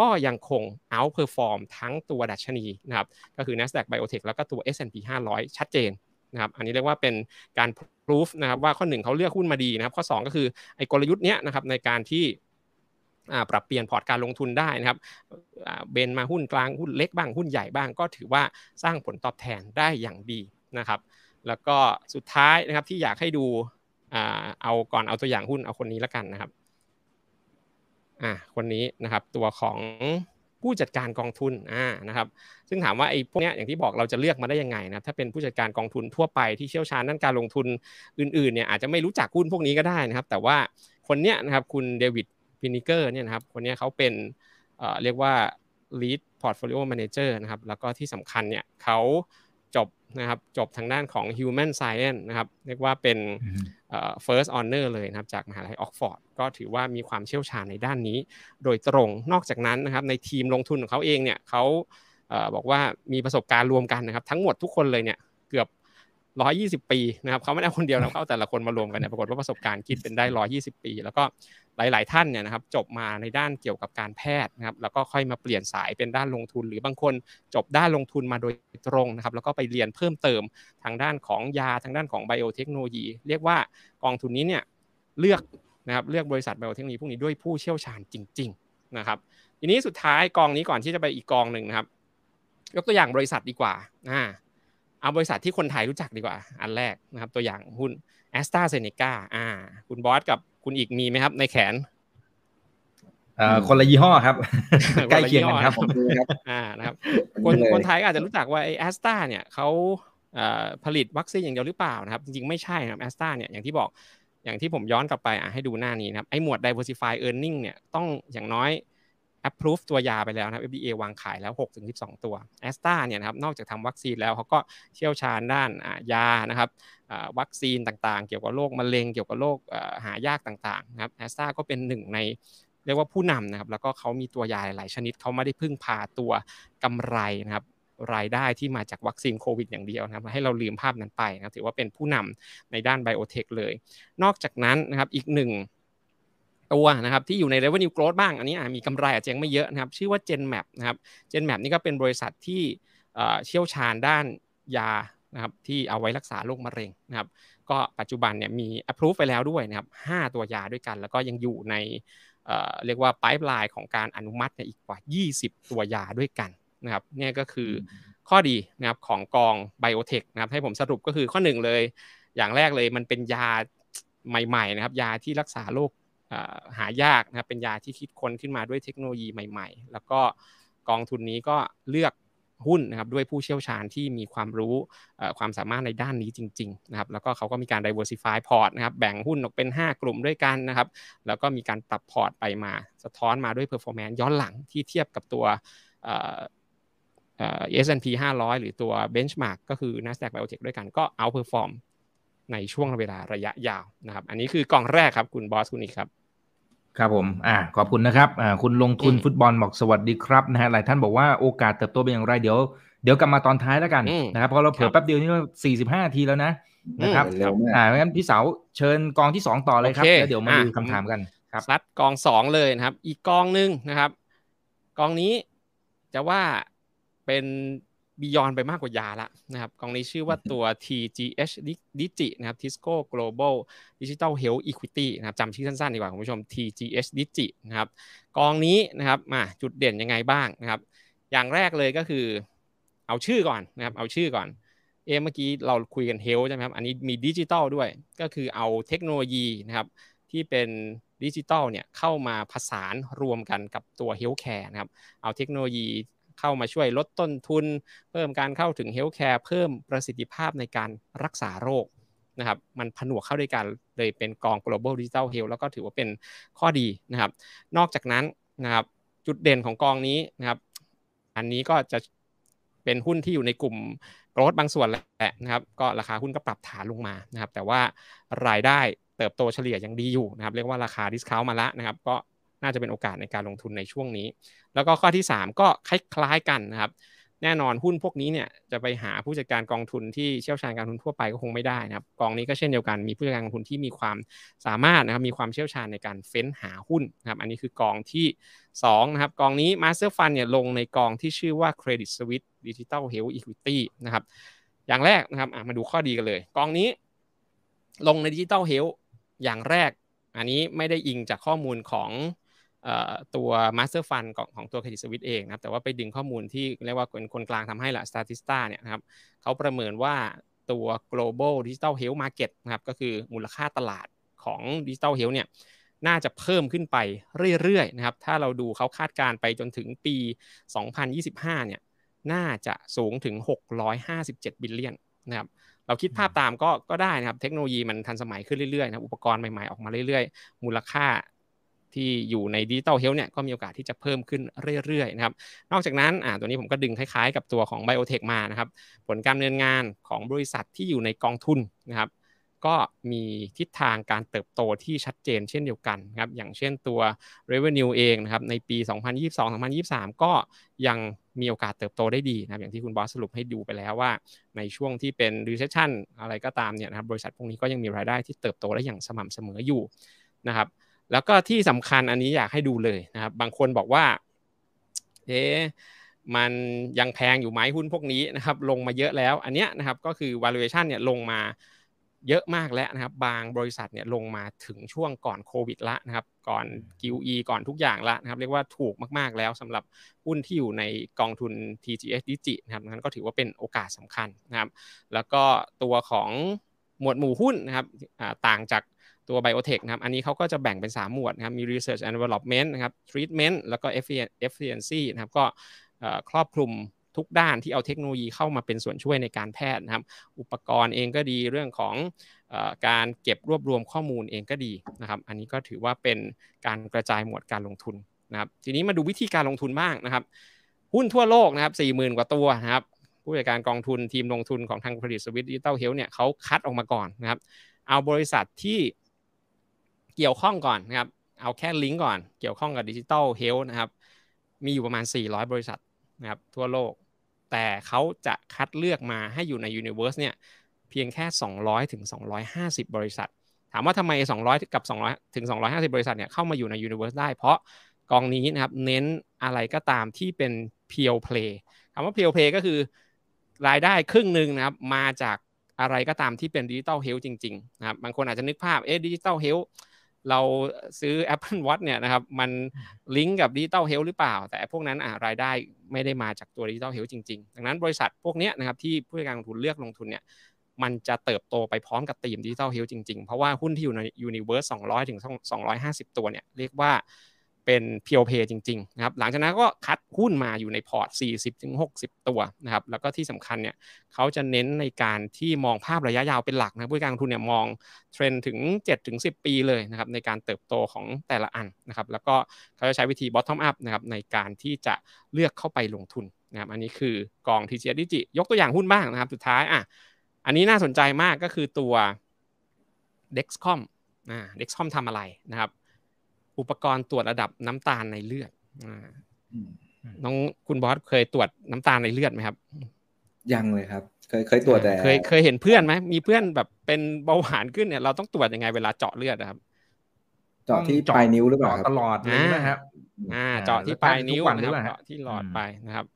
ก็ยังคง outperform ทั้งตัวดัชนีนะครับ ก็คือ NASDAQ Biotech แล้วก็ตัว S&P 500 ชัดเจนนะครับ อันนี้เรียกว่าเป็นการ proof นะครับว่าข้อหนึ่งเขาเลือกหุ้นมาดีนะครับ ข้อ 2 ก็คือไอ้กลยุทธ์เนี้ยนะครับในการที่ปรับเปลี่ยนพอร์ตการลงทุนได้นะครับเบนมาหุ้นกลางหุ้นเล็กบ้างหุ้นใหญ่บ้าง ก็ถือว่าสร้างผลตอบแทนได้อย่างดีนะครับ แล้วก็สุดท้ายนะครับที่อยากให้ดูเอาก่อนเอาตัวอย่างหุ้นเอาคนนี้แล้วกันนะครับอ่าคนนี้นะครับตัวของผู้จัดการกองทุนอ่านะครับซึ่งถามว่าไอ้พวกนี้อย่างที่บอกเราจะเลือกมาได้ยังไงนะถ้าเป็นผู้จัดการกองทุนทั่วไปที่เชี่ยวชาญด้านการลงทุนอื่นๆเนี่ยอาจจะไม่รู้จักหุ้นพวกนี้ก็ได้นะครับ แต่ว่าคนเนี้ยนะครับคุณเดวิดพินิเกอร์เนี่ยนะครับคนนี้เขาเป็นเอ่อเรียกว่า lead portfolio manager นะครับแล้วก็ที่สำคัญเนี่ยเขา นะครับจบทางด้านของ human science นะครับเรียกว่าเป็น first honor เลยนะครับจากมหาลัยออกฟอร์ดก็ถือว่ามีความเชี่ยวชาญในด้านนี้ โดยตรงนอกจากนั้นนะครับในทีมลงทุนของเขาเองเนี่ยเขาบอกว่ามีประสบการณ์รวมกันนะครับทั้งหมดทุกคนเลยเนี่ยเกือบ ร้อยยี่สิบปีนะครับเขาไม่ได้คนเดียวนะเขาแต่ละคนมารวมกันเนี่ยปรากฏว่าประสบการณ์คิดเป็นได้ร้อยี่สิบปี แล้วก็หลาย ๆ ท่านเนี่ยนะครับจบมาในด้านเกี่ยวกับการแพทย์นะครับแล้วก็ค่อยมาเปลี่ยนสายเป็นด้านลงทุน หรือบางคนจบด้านลงทุนมาโดยตรงนะครับแล้วก็ไปเรียนเพิ่มเติมทางด้านของยาทางด้านของไบโอเทคโนโลยีเรียกว่ากองทุนนี้เนี่ยเลือกนะครับเลือกบริษัทไบโอเทคโนโลยีพวกนี้ด้วยผู้เชี่ยวชาญจริง ๆ นะครับ ทีนี้สุดท้ายกองนี้ก่อนที่จะไปอีกกองหนึ่งนะครับยกตัวอย่างบริษัทดีกว่าอ่า เอาบริษัทที่คนไทยรู้จักดีกว่า อันแรกนะครับ ตัวอย่างหุ้นแอสตราเซเนกาอ่า คุณบอสกับคุณอีกมีไหมครับ ในแขนอ่าคนละยี่ห้อครับ ใกล้เคียงกันครับอ่านะครับ คนคนไทยอาจจะรู้จักว่าไอแอสตราเนี่ยเขาผลิตวัคซีนอย่างเดียวหรือเปล่านะครับ จริงๆไม่ใช่ครับแอสตราเนี่ยอย่างที่บอกอย่างที่ผมย้อนกลับไปอะให้ดูหน้านี้นะครับไอหมวด diversify earning เนี่ยต้องอย่างน้อย approve ตัวยาไปแล้วนะครับ FDA วางขายแล้ว6ถึง12 ตัวแอสตราเนี่ยนะครับนอกจากทำวัคซีนแล้วเขาก็เชี่ยวชาญด้านยานะครับวัคซีนต่างๆ เกี่ยวกับโรคมะเร็งเกี่ยวกับโรคหายากต่างๆนะครับแอสตราก็เป็นหนึ่งในเรียกว่าผู้นำนะครับแล้วก็เขามีตัวยาหลายชนิดเขาไม่ได้พึ่งพาตัวกำไรนะครับรายได้ที่มาจากวัคซีนโควิดอย่างเดียวนะครับให้เราลืมภาพนั้นไปนะถือว่าเป็นผู้นำในด้านไบโอเทคเลย นอกจากนั้นนะครับอีกหนึ่ง ตัวนะครับที่อยู่ใน revenue growth บ้าง อันนี้มีกำไรอาจจะยังไม่เยอะนะครับ ชื่อว่า GenMap นะครับ GenMap นี่ก็เป็นบริษัทที่เชี่ยวชาญด้านยานะครับที่เอาไว้รักษาโรคมะเร็งนะครับ ก็ปัจจุบันเนี่ยมี approve ไปแล้วด้วยนะครับ5ตัวยาด้วยกัน แล้วก็ยังอยู่ในเรียกว่า pipeline ของการอนุมัติอีกกว่า 20 ตัวยาด้วยกันนะครับนี่ก็คือข้อดีนะครับของกองไบโอเทคนะครับให้ผมสรุปก็คือข้อหนึ่งเลย อย่างแรกเลยมันเป็นยาใหม่ๆนะครับยาที่รักษาโรค หายากนะครับเป็นยาที่คิดค้นขึ้นมาด้วยเทคโนโลยีใหม่ ๆ แล้วก็กองทุนนี้ก็เลือกหุ้นนะครับด้วยผู้เชี่ยวชาญที่มีความรู้ความสามารถในด้านนี้จริงๆนะครับแล้วก็เขาก็มีการ diversify port นะครับแบ่งหุ้นออกเป็น 5 กลุ่มด้วยกันนะครับแล้วก็มีการปรับพอร์ตไปมา สะท้อนมาด้วย performance ย้อนหลังที่เทียบกับตัวเอ่อเอ่อ S&P 500 หรือตัว benchmark ก็คือ NASDAQ Biotech ด้วยกันก็ outperform ในช่วงเวลาระยะยาวนะครับ อันนี้คือกองแรกครับคุณบอสคุณอีกครับ ครับผม อ่า ขอบคุณนะครับ อ่า คุณลงทุนฟุตบอลบอกสวัสดีครับนะฮะ หลายท่านบอกว่าโอกาสเติบโตเป็นอย่างไรเดี๋ยว เดี๋ยวกลับมาตอนท้ายแล้วกันนะครับ เพราะเราเผื่อแป๊บเดียวนี่ก็สี่สิบห้าทีแล้วนะ นะครับ อ่า งั้นพี่เสาเชิญกองที่สองต่อเลยครับ แล้วเดี๋ยวมาดูคำถามกัน ครับซัดกองสองเลยนะครับ อีกกองหนึ่งนะครับ กองนี้จะว่าเป็น บียอนไปมากกว่ายาละนะครับกองนี้ชื่อว่าตัว TGH Digi นะครับ Tisco Global Digital Health Equity นะครับจำชื่อสั้นๆดีกว่าคุณผู้ชม TGH Digi นะครับกองนี้นะครับมาจุดเด่นยังไงบ้างนะครับ อย่างแรกเลยก็คือ เอาชื่อก่อนนะครับ เอาชื่อก่อน เอเมื่อกี้เราคุยกัน health ใช่ไหมครับ อันนี้มีดิจิตอลด้วย ก็คือเอาเทคโนโลยีนะครับที่เป็นดิจิตอลเนี่ยเข้ามาผสานรวมกันกับตัว healthcare นะครับ เอาเทคโนโลยี เข้ามาช่วยลดต้นทุน เพิ่มการเข้าถึง healthcare เพิ่มประสิทธิภาพในการรักษาโรคนะครับมันผนวกเข้าด้วยกันเลยเป็นกอง global digital health แล้วก็ถือว่าเป็นข้อดีนะครับ นอกจากนั้นนะครับจุดเด่นของกองนี้นะครับ อันนี้ก็จะเป็นหุ้นที่อยู่ในกลุ่มโกลดบางส่วนแหละนะครับ ก็ราคาหุ้นก็ปรับฐานลงมานะครับ แต่ว่ารายได้เติบโตเฉลี่ยยังดีอยู่นะครับ เรียกว่าราคาดิสคาวมาล้วนะครับ ก็ น่าจะเป็นโอกาสในการลงทุนในช่วงนี้ แล้วก็ข้อที่ 3 ก็คล้ายๆกันนะครับแน่นอนหุ้นพวกนี้เนี่ยจะไปหาผู้จัดการกองทุนที่เชี่ยวชาญการทุนทั่วไปก็คงไม่ได้นะครับกองนี้ก็เช่นเดียวกันมีผู้จัดการกองทุนที่มีความสามารถนะครับมีความเชี่ยวชาญในการเฟ้นหาหุ้นนะครับอันนี้คือกองที่2นะครับกองนี้ Master Fund เนี่ยลงในกองที่ชื่อว่า Credit Suisse Digital Health Equity นะครับอย่างแรกนะครับมาดูข้อดีกันเลย กองนี้ ลงใน Digital Health อย่างแรก อันนี้ไม่ได้อิงจากข้อมูลของ ตัว Master Fund ของของตัว Credit Suisse เองนะครับแต่ว่าไปดึงข้อมูลที่เรียกว่าเป็นคนกลางทำให้ละ Statista เนี่ยนะครับเขาประเมินว่าตัว global digital health market นะครับก็คือมูลค่าตลาดของ digital health เนี่ยน่าจะเพิ่มขึ้นไปเรื่อยๆนะครับถ้าเราดูเขาคาดการณ์ไปจนถึงปี 2025 เนี่ยน่าจะสูงถึง 657 billion นะครับเราคิดภาพตามก็ก็ได้นะครับ เทคโนโลยีมันทันสมัยขึ้นเรื่อยๆนะอุปกรณ์ใหม่ๆ ออกมาเรื่อยๆ มูลค่า ที่อยู่ใน digital health เนี่ยก็มีโอกาสที่จะเพิ่มขึ้นเรื่อยๆนะครับนอกจากนั้นอ่าตัวนี้ผมก็ดึงคล้ายๆ กับตัวของไบโอเทคมานะครับผลการดำเนินงานของบริษัทที่อยู่ในกองทุนนะครับก็มีทิศทางการเติบโตที่ชัดเจนเช่นเดียวกันครับอย่างเช่นตัว revenue เองนะครับในปี 2022-2023 ก็ยังมีโอกาสเติบโตได้ดีนะครับอย่างที่คุณบอสสรุปให้ดูไปแล้วว่า ในช่วงที่เป็น recession อะไรก็ตามเนี่ยนะครับบริษัทพวกนี้ก็ยังมีรายได้ที่เติบโตได้อย่างสม่ำเสมออยู่นะครับ แล้วก็ที่สำคัญอันนี้อยากให้ดูเลยนะครับ บางคนบอกว่า เอ๊มันยังแพงอยู่ไหมหุ้นพวกนี้นะครับ ลงมาเยอะแล้ว อันเนี้ยนะครับก็คือ valuation เนี่ยลงมาเยอะมากแล้วนะครับ บางบริษัทเนี่ยลงมาถึงช่วงก่อนโควิดละนะครับ ก่อน QE ก่อนทุกอย่างละนะครับ เรียกว่าถูกมากๆแล้วสำหรับหุ้นที่อยู่ในกองทุน TGS Digi นะครับนั้นก็ถือว่าเป็นโอกาสสำคัญนะครับ แล้วก็ตัวของหมวดหมู่หุ้นนะครับต่างจาก ตัว biotech นะครับ อันนี้เขาก็จะแบ่งเป็น 3 หมวดนะครับ มี research and development นะครับ treatment แล้วก็ efficiency นะครับ ก็ครอบคลุมทุกด้านที่เอาเทคโนโลยีเข้ามาเป็นส่วนช่วยในการแพทย์นะครับ อุปกรณ์เองก็ดีเรื่องของการเก็บรวบรวมข้อมูลเองก็ดีนะครับ อันนี้ก็ถือว่าเป็นการกระจายหมวดการลงทุนนะครับ ทีนี้มาดูวิธีการลงทุนบ้างนะครับ หุ้นทั่วโลกนะครับ40,000 กว่าตัวนะครับ ผู้จัดการกองทุนทีมลงทุนของทาง Credit Suisse digital health เนี่ยเขาคัดออกมาก่อนนะครับ เอาบริษัทที่ เกี่ยวข้องก่อนนะครับ เอาแค่ลิงก์ก่อน เกี่ยวข้องกับ digital health นะครับ มีอยู่ประมาณ 400 บริษัทนะครับทั่วโลก แต่เขาจะคัดเลือกมาให้อยู่ใน Universe เนี่ยเพียงแค่ 200ถึง250 บริษัท ถามว่าทำไม 200 กับ 200ถึง250 บริษัทเนี่ยเข้ามาอยู่ใน Universe ได้ เพราะกองนี้นะครับเน้นอะไรก็ตามที่เป็น pure play คำว่า pure play ก็คือรายได้ครึ่งหนึ่งนะครับมาจากอะไรก็ตามที่เป็น digital health จริงๆนะครับบางคนอาจจะนึกภาพเอ๊ะ digital health เราซื้อ Apple Watch เนี่ยนะครับมันลิงก์กับ digital health หรือเปล่า แต่พวกนั้นอ่ารายได้ไม่ได้มาจากตัว digital health จริงๆ ดังนั้นบริษัทพวกนี้นะครับที่ผู้จัดการลงทุนเลือกลงทุนเนี่ยมันจะเติบโตไปพร้อมกับ theme digital health จริงๆ เพราะว่าหุ้นที่อยู่ใน universe 200ถึง250ตัวเนี่ยเรียกว่า เป็นเพียวเพย์จริงๆนะครับหลังจากนั้นก็คัดหุ้นมาอยู่ในพอร์ต 40-60 ตัวนะครับแล้วก็ที่สำคัญเนี่ยเขาจะเน้นในการที่มองภาพระยะยาวเป็นหลักนะผู้การลงทุนเนี่ยมองเทรนถึง 7-10 ปีเลยนะครับในการเติบโตของแต่ละอันนะครับแล้วก็เขาจะใช้วิธี bottom up นะครับในการที่จะเลือกเข้าไปลงทุนนะครับอันนี้คือกอง TGS ดิจิยกตัวอย่างหุ้นบ้างนะครับสุดท้ายอะอันนี้น่าสนใจมากก็คือตัว Dexcom อ่า Dexcom ทำอะไรนะครับ อุปกรณ์ตรวจระดับน้ำตาลในเลือดน้องคุณบอสเคยตรวจน้ำตาลในเลือดไหมครับ ยังเลยครับ เคยเคยตรวจแต่เคยเคยเห็นเพื่อนไหมมีเพื่อนแบบเป็นเบาหวานขึ้นเนี่ยเราต้องตรวจยังไงเวลาเจาะเลือดครับเจาะที่ปลายนิ้วหรือเปล่าตลอดเลยนะครับ อ่า เจาะที่ปลายนิ้วนะครับเจาะที่หลอดไปนะครับ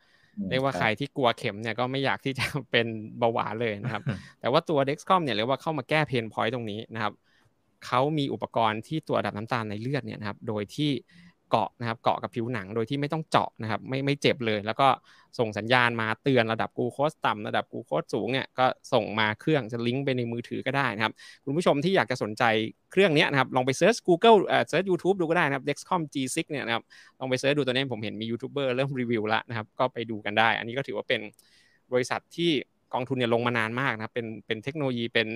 เรียกว่าใครที่กลัวเข็มเนี่ยก็ไม่อยากที่จะเป็นเบาหวานเลยนะครับ แต่ว่าตัว Dexcom เนี่ยเรียกว่าเข้ามาแก้ pain point ตรงนี้นะครับ เขามีอุปกรณ์ที่ตรวจระดับน้ำตาลในเลือดเนี่ยนะครับ โดยที่เกาะนะครับเกาะกับผิวหนังโดยที่ไม่ต้องเจาะนะครับ ไม่ไม่เจ็บเลย แล้วก็ส่งสัญญาณมาเตือนระดับกูโคสต่ำระดับกูโคสสูงเนี่ยก็ส่งมาเครื่องจะลิงก์ไปในมือถือก็ได้นะครับ คุณผู้ชมที่อยากจะสนใจเครื่องนี้นะครับลองไปเซิร์ช Google เอ่อ search YouTube ดูก็ได้นะครับ Dexcom G6 เนี่ยนะครับลองไป search ดูตัวนี้ผมเห็นมียูทูบเบอร์เริ่มรีวิวแล้วนะครับก็ไปดูกันได้ อันนี้ก็ถือว่าเป็นบริษัทที่กองทุนเนี่ยลงมานานมากนะครับเป็นเป็นเทคโนโลยีเป็น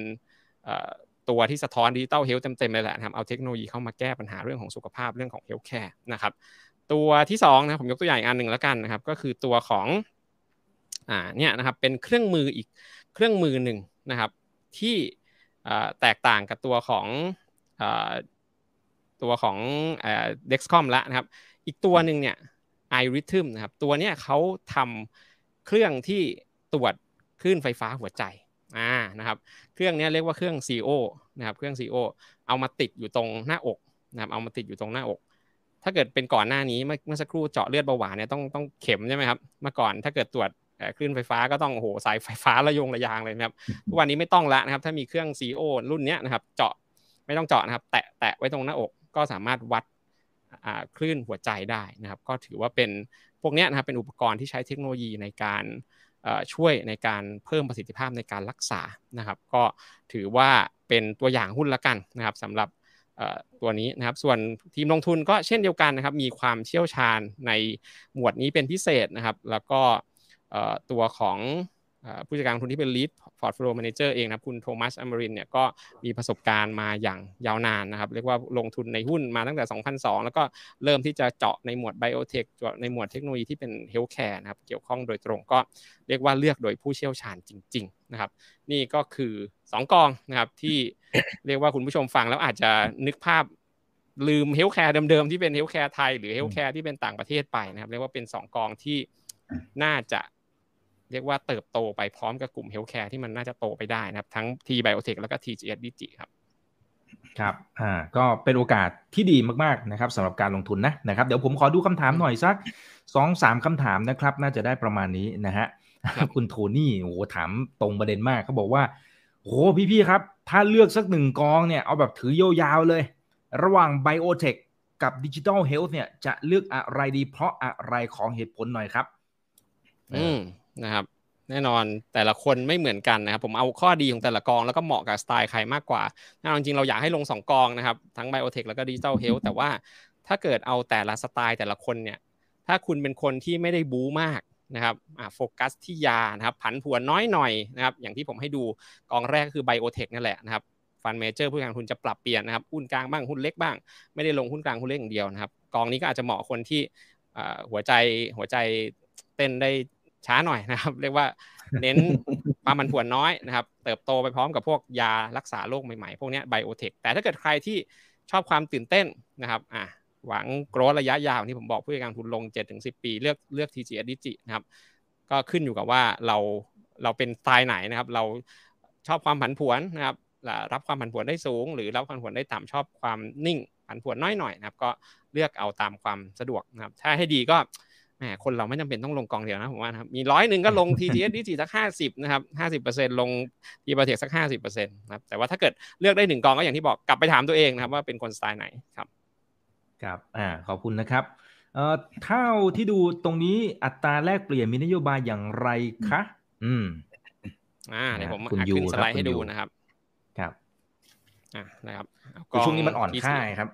ตัวที่สะท้อน digital health เต็มๆเลยแหละนะครับเอาเทคโนโลยีเข้ามาแก้ปัญหาเรื่องของสุขภาพเรื่องของ healthcare นะครับตัวที่2นะผมยกตัวอย่างอันหนึ่งแล้วกันนะครับ ก็คือตัวของอ่าเนี่ยนะครับเป็นเครื่องมืออีกเครื่องมือหนึ่งนะครับที่แตกต่างกับตัวของตัวของ Dexcom ละนะครับ อีกตัวหนึ่งเนี่ยไอริทึมนะครับตัวเนี้ยเขาทำเครื่องที่ตรวจคลื่นไฟฟ้าหัวใจ อ่านะครับ เครื่องนี้เรียกว่าเครื่อง CO นะครับ เครื่อง CO เอามาติดอยู่ตรงหน้าอกนะครับ เอามาติดอยู่ตรงหน้าอก ถ้าเกิดเป็นก่อนหน้านี้เมื่อสักครู่เจาะเลือดเบาหวานเนี่ยต้องต้องเข็มใช่ไหมครับ เมื่อก่อนถ้าเกิดตรวจคลื่นไฟฟ้าก็ต้องโอ้โหสายไฟฟ้าระยงระยางเลยนะครับทุกวันนี้ไม่ต้องละนะครับ ถ้ามีเครื่อง CO รุ่นนี้นะครับ เจาะไม่ต้องเจาะนะครับ แตะแตะไว้ตรงหน้าอกก็สามารถวัดคลื่นหัวใจได้นะครับ ก็ถือว่าเป็นพวกนี้นะครับเป็นอุปกรณ์ที่ใช้เทคโนโลยีในการ ช่วยในการเพิ่มประสิทธิภาพในการรักษานะครับ ก็ถือว่าเป็นตัวอย่างหุ้นละกันนะครับสำหรับตัวนี้นะครับ ส่วนทีมลงทุนก็เช่นเดียวกันนะครับ มีความเชี่ยวชาญในหมวดนี้เป็นพิเศษนะครับ แล้วก็ตัวของ ผู้จัดการทุนที่เป็น lead portfolio manager เองนะคุณโทมัสอมรินเนี่ยก็มีประสบการณ์มาอย่างยาวนานนะครับเรียกว่าลงทุนในหุ้นมาตั้งแต่ 2002 แล้วก็เริ่มที่จะเจาะในหมวด biotech เจาะในหมวดเทคโนโลยีที่เป็น healthcare นะครับเกี่ยวข้องโดยตรงก็เรียกว่าเลือกโดยผู้เชี่ยวชาญจริง ๆ นะครับ นี่ก็คือ 2 กองนะครับที่เรียกว่าคุณผู้ชมฟังแล้วอาจจะนึกภาพลืม healthcare เดิมๆที่เป็น healthcare ไทยหรือ healthcare ที่เป็นต่างประเทศไปนะครับเรียกว่าเป็น 2 กองที่น่าจะ เรียกว่าเติบโตไปพร้อมกับกลุ่มเฮลท์แคร์ที่มันน่าจะโตไปได้นะครับ ทั้ง T Biotech แล้วก็ TGS d g ครับครับ อ่า ก็เป็นโอกาสที่ดีมากๆนะครับสำหรับการลงทุนนะนะครับ เดี๋ยวผมขอดูคำถามหน่อยสักสองสามคำถามนะครับ น่าจะได้ประมาณนี้นะฮะคุณโทนี่โอ้โหถามตรงประเด็นมากเขาบอกว่าโอ้พี่ๆครับ ถ้าเลือกสักหนึ่งกองเนี่ย เอาแบบถือยาวๆเลย ระหว่างไบโอเทคกับ digital health เนี่ยจะเลือกอะไรดีเพราะอะไรขอเหตุผลหน่อยครับ อืม นะครับ แน่นอนแต่ละคนไม่เหมือนกันนะครับ ผมเอาข้อดีของแต่ละกองแล้วก็เหมาะกับสไตล์ใครมากกว่าแน่นอนจริงเราอยากให้ลง 2 กองนะครับ ทั้ง biotech แล้วก็ digital health แต่ว่าถ้าเกิดเอาแต่ละสไตล์แต่ละคนเนี่ย ถ้าคุณเป็นคนที่ไม่ได้บู๊มากนะครับโฟกัสที่ยานะครับ ผันผวนน้อยหน่อยนะครับ อย่างที่ผมให้ดูกองแรกคือ biotech นั่นแหละนะครับฟันเมเจอร์ผู้การทุนจะปรับเปลี่ยนนะครับ หุ้นกลางบ้าง หุ้นเล็กบ้าง ไม่ได้ลงหุ้นกลางหุ้นเล็กอย่างเดียวนะครับ กองนี้ก็อาจจะเหมาะคนที่หัวใจหัวใจเต้นได้ ช้าหน่อยนะครับ เรียกว่าเน้นความมันผวนน้อยนะครับ เติบโตไปพร้อมกับพวกยารักษาโรคใหม่ๆ พวกนี้ไบโอเทคแต่ถ้าเกิดใครที่ชอบความตื่นเต้นนะครับอะหวังโกรธระยะยาวที่ผมบอกผู้จัดการทุนลง 7-10 ปีเลือกเลือก TGS ดิจินะครับ ก็ขึ้นอยู่กับว่าเราเราเป็นสไตล์ไหนนะครับ เราชอบความผันผวนนะครับรับความผันผวนได้สูง หรือรับความผันผวนได้ต่ำชอบความนิ่งผันผวนน้อยหน่อยนะครับ ก็เลือกเอาตามความสะดวกนะครับ ถ้าให้ดีก็ แหมคนเราไม่จำเป็นต้องลงกองเดียวนะผมว่านะครับมีร้อยหนึ่งก็ลง TTS ดิจิสักห้าสิบนะครับห้าสิบเปอร์เซ็นต์ลงทีประเทศสักห้าสิบเปอร์เซ็นต์นะครับแต่ว่าถ้าเกิดเลือกได้หนึ่งกองก็อย่างที่บอกกลับไปถามตัวเองนะครับว่าเป็นคนสไตล์ไหนครับครับอ่าขอบคุณนะครับเอ่อเท่าที่ดูตรงนี้อัตราแลกเปลี่ยนมีนโยบายอย่างไรคะอืมอ่าเดี๋ยวผมอ่านขึ้นสไลด์ให้ดูนะครับ ครับอ่านะครับช่วงนี้มันอ่อนค่าครับ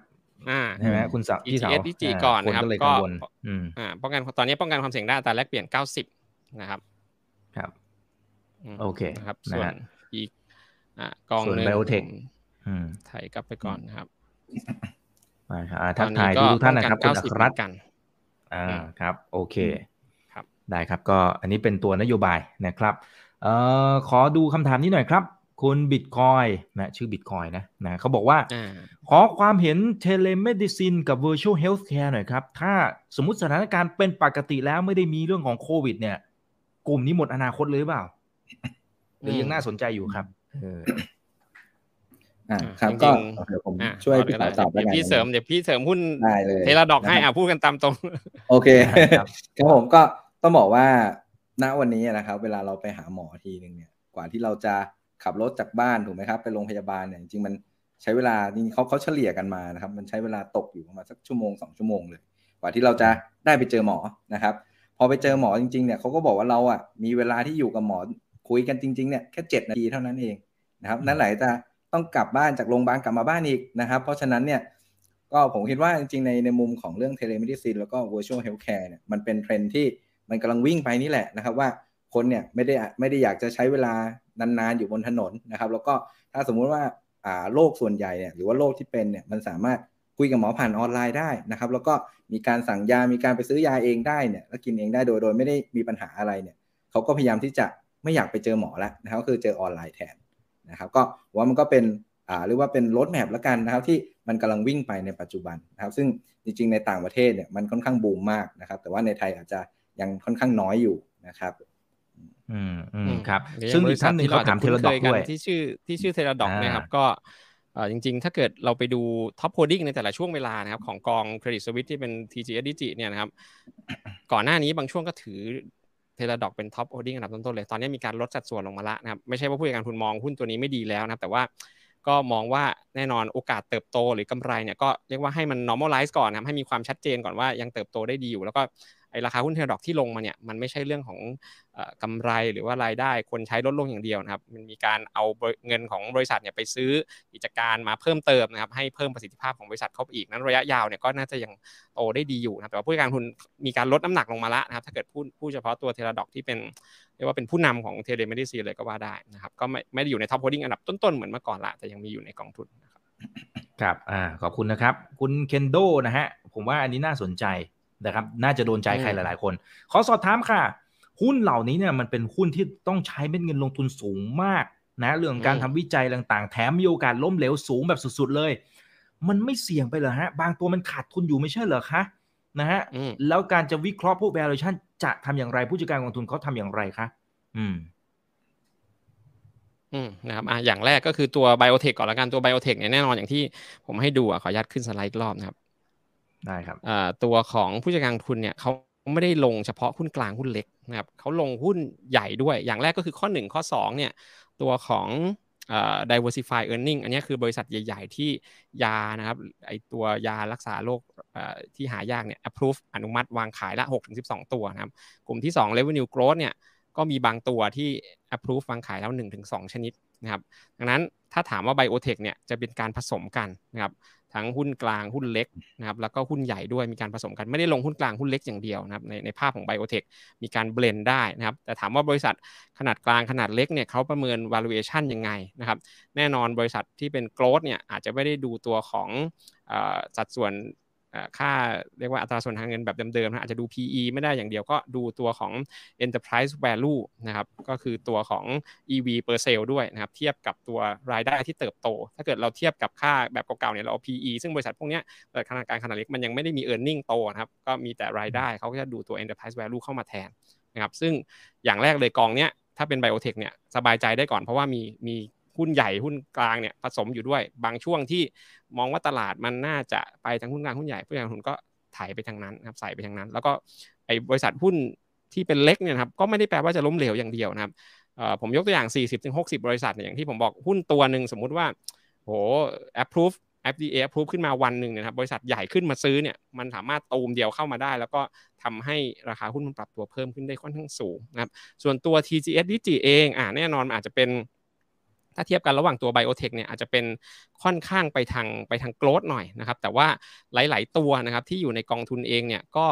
อ่าใช่ไหมคุณสักพี่สาว TGS ก่อนนะครับก็เลยก็กังวลอืมอ่าป้องกันตอนนี้ป้องกันความเสี่ยงได้อัตราแลกเปลี่ยน90นะครับ ครับมโอเคนะครับนะส่วนฮะอีกอ่ากองส่วนหนึ่ง Biotech ผมอืมไถกลับไปก่อนนะครับมาครับอ่าทักทายทุกๆท่านนะครับป้คุองณกัอั90ครรัตเหมือนกันอ่าอืมครับ โอเค ครับได้ครับ ก็อันนี้เป็นตัวนโยบายนะครับ เอ่อขอดูคำถามนี้หน่อยครับ คุณบิตคอยนะชื่อบิตคอยนะนะเขาบอกว่าอ่าขอความเห็นเทเลเมดิซินกับ Virtual Healthcare หน่อยครับ ถ้าสมมติสถานการณ์เป็นปกติแล้วไม่ได้มีเรื่องของโควิด เนี่ย กลุ่มนี้หมดอนาคตเลยหรือเปล่า หรือยังน่าสนใจอยู่ครับเอออ่าครับจริงๆก็เดี๋ยวผมอะช่วยเอาพี่เดี๋สาวตอบแล้วเดี๋ยวกันพี่เสริมเดี๋ยวพี่เสริมหุ้นได้เลยเทเลดอกให้นะคอะรับพูดกันตามตรง โอเคครับครับผมก็ต้องบอกว่าณวันนี้นะครับ เวลาเราไปหาหมอทีหนึ่งเนี่ย กว่าที่เราจะ ขับรถจากบ้านถูกไหมครับ ไปโรงพยาบาลเนี่ยจริงๆมันใช้เวลาจริงๆเขาเขาเฉลี่ยกันมานะครับ มันใช้เวลาตกอยู่ประมาณสักชั่วโมงสองชั่วโมงเลย กว่าที่เราจะได้ไปเจอหมอนะครับ พอไปเจอหมอจริงๆเนี่ยเขาก็บอกว่าเราอะมีเวลาที่อยู่กับหมอคุยกันจริงๆเนี่ยแค่เจ็ดนาทีเท่านั้นเองนะครับ นั่นหลจะต้องกลับบ้านจากโรงพยาบาลกลับมาบ้านอีกนะครับ เพราะฉะนั้นเนี่ยก็ผมคิดว่าจริงๆในในมุมของเรื่องเทเล m มดิซินแล้วก็ virtual healthcare เนี่ยมันเป็นเทรนที่มันกำลังวิ่งไปนี่แหละนะครับว่าคนเนี่ยไม่ได้ไม่ได้อยากจะใช้เวลา นานๆอยู่บนถนนนะครับ แล้วก็ถ้าสมมุติว่าอ่าโรคส่วนใหญ่เนี่ยหรือว่าโรคที่เป็นเนี่ยมันสามารถคุยกับหมอผ่านออนไลน์ได้นะครับ แล้วก็มีการสั่งยามีการไปซื้อยาเองได้เนี่ยแล้วกินเองได้โดยโดยไม่ได้มีปัญหาอะไรเนี่ยเขาก็พยายามที่จะไม่อยากไปเจอหมอแล้วนะครับก็คือเจอออนไลน์แทนนะครับ ก็ว่ามันก็เป็นอ่าเรียกว่าเป็นรถแมพแล้วกันนะครับ ที่มันกำลังวิ่งไปในปัจจุบันนะครับ ซึ่งจริงๆในต่างประเทศเนี่ยมันค่อนข้างบูมมากนะครับ แต่ว่าในไทยอาจจะยังค่อนข้างน้อยอยู่นะครับ อืมอืมอืมครับหรือซึ่งอย่อีกท่านหนึ่งเขาถามเทเลดอกบริษัทที่ด้วยราอาจจะคุ้นเคกันที่ชื่อที่ชื่อเทเลดอกอ่าเนี่ยครับก็เอ่อจริง ๆ ถ้าเกิดเราไปดูท็อปโ o ดิ้งในแต่ละช่วงเวลานะครับของกองเครดิตสวิตที่เป็น TGS d i g i เนี่ยนะครับ ก่อนหน้านี้บางช่วงก็ถือเทเลดอกเป็นท็อปโ o ดิ้งอันดับต้นๆเลย ตอนนี้มีการลดสัดส่วนลงมาละนะครับ ไม่ใช่ว่าผู้จัดการกองทุนมองหุ้นตัวนี้ไม่ดีแล้วนะครับ แต่ว่าก็มองว่าแน่นอนโอกาสเติบโตหรือกำไรเนี่ยก็เรียกว่าให้มัน normalize ก่อนนะครับให้มีความชัดเจนก่อนว่ายังเติบโตได้ดีอยู่ แล้วก็ ไอราคาหุ้น Teladoc ที่ลงมาเนี่ยมันไม่ใช่เรื่องของเอ่อกำไรหรือว่ารายได้คนใช้ลดลงอย่างเดียวนะครับ มันมีการเอาเงินของบริษัทเนี่ยไปซื้อกิจการมาเพิ่มเติมนะครับให้เพิ่มประสิทธิภาพของบริษัทเข้าไปอีกนั้นระยะยาวเนี่ยก็น่าจะยังโตได้ดีอยู่นะครับแต่ว่าผู้จัดการกองทุนมีการลดน้ำหนักลงมาละนะครับถ้าเกิดพูดพูดเฉพาะตัว Teladoc ที่เป็นเรียกว่าเป็นผู้นำของ telemedicine เลยก็ว่าได้นะครับก็ไม่ไม่ได้อยู่ในท็อปโ o ดิ้งอันดับต้นๆเหมือนเมื่อก่อนละแต่ยังมีอยู่ในกองทุนนะครับครับอ่าขอบคุณนะครับ คุณเคนโดนะฮะผมว่าอันนี้น่าสนใจ นะครับน่าจะโดนใจใครหลายๆ คน ขอสอบถามค่ะ หุ้นเหล่านี้เนี่ยมันเป็นหุ้นที่ต้องใช้เม็ดเงินลงทุนสูงมากนะเรื่องของการอืมทำวิจัยต่างๆ แถมมีโอกาสล้มเหลวสูงแบบสุดๆเลย มันไม่เสี่ยงไปเหรอฮะ บางตัวมันขาดทุนอยู่ไม่ใช่เหรอคะนะฮะอืมแล้วการจะวิเคราะห์พวก valuation จะทำอย่างไรผู้จัดการกองทุนเขาทำอย่างไรคะอืมอืมนะครับอะอย่างแรกก็คือตัวไบโอเทคก่อนละกันตัวไบโอเทคเนี่ยแน่นอนอย่างที่ผมให้ดูอะขออนุญาตขึ้นสไลด์อีกรอบนะครับ ได้ครับตัวของผู้จัดการทุนเนี่ยเขาไม่ได้ลงเฉพาะหุ้นกลางหุ้นเล็กนะครับเขาลงหุ้นใหญ่ด้วย อย่างแรกก็คือข้อ 1 ข้อ2เนี่ยตัวของอ่า diversify earning อันนี้คือบริษัทใหญ่ ๆ ที่ยานะครับไอตัวยารักษาโรคที่หายากเนี่ย approve อนุมัติวางขายละ 6-12 ตัวนะครับ กลุ่มที่ 2 revenue growth เนี่ยก็มีบางตัวที่ approve วางขายแล้ว 1-2 ชนิดนะครับ ดังนั้นถ้าถามว่า biotech เนี่ยจะเป็นการผสมกันนะครับ ทั้งหุ้นกลางหุ้นเล็กนะครับแล้วก็หุ้นใหญ่ด้วยมีการผสมกันไม่ได้ลงหุ้นกลางหุ้นเล็กอย่างเดียวนะครับในในภาพของไบโอเทคมีการเบลนได้นะครับแต่ถามว่าบริษัทขนาดกลางขนาดเล็กเนี่ยเขาประเมิน valuation ยังไงนะครับแน่นอนบริษัทที่เป็น growth เนี่ยอาจจะไม่ได้ดูตัวของสัดส่วน ค่าเรียกว่าอัตราส่วนทางเงินแบบเดิมๆนะอาจจะดู PE ไม่ได้อย่างเดียวก็ดูตัวของ enterprise value นะครับก็คือตัวของ EV per sale ด้วยนะครับเทียบกับตัวรายได้ที่เติบโต ถ้าเกิดเราเทียบกับค่าแบบเก่าๆเนี่ยเราเอา PE ซึ่งบริษัทพวกเนี้ยเปิดขนาดกลางขนาดเล็กมันยังไม่ได้มี e a r n i n g โตนะครับก็มีแต่รายได้เขาก็จะดูตัว enterprise value เข้ามาแทนนะครับซึ่งอย่างแรกเลยกองเนี้ยถ้าเป็น biotech เนี่ยสบายใจได้ก่อนเพราะว่ามีมี หุ้นใหญ่หุ้นกลางเนี่ยผสมอยู่ด้วย บางช่วงที่มองว่าตลาดมันน่าจะไปทางหุ้นกลางหุ้นใหญ่ผู้จัดการทุนก็ถ่ายไปทางนั้นครับใส่ไปทางนั้น แล้วก็ไอ้บริษัทหุ้นที่เป็นเล็กเนี่ยครับก็ไม่ได้แปลว่าจะล้มเหลวอย่างเดียวนะครับผมยกตัวอย่าง 40-60 บริษัทเนี่ยอย่างที่ผมบอกหุ้นตัวหนึ่งสมมุติว่าโห approve FDA approve ขึ้นมาวันหนึ่งเนะครับบริษัทใหญ่ขึ้นมาซื้อเนี่ยมันสามารถตูมเดียวเข้ามาได้ แล้วก็ทำให้ราคาหุ้นมันปรับตัวเพิ่มขึ้นได้ค่อนข้างสูงนะครับส่วนตัว TGS d g เองอ่าแน่นอนอาจจะเป็น ถ้าเทียบกันระหว่างตัวไบโอเทคเนี่ยอาจจะเป็นค่อนข้างไปทางไปทางโกลดหน่อยนะครับแต่ว่าหลาย ๆ ตัวนะครับที่อยู่ในกองทุนเองเนี่ยก็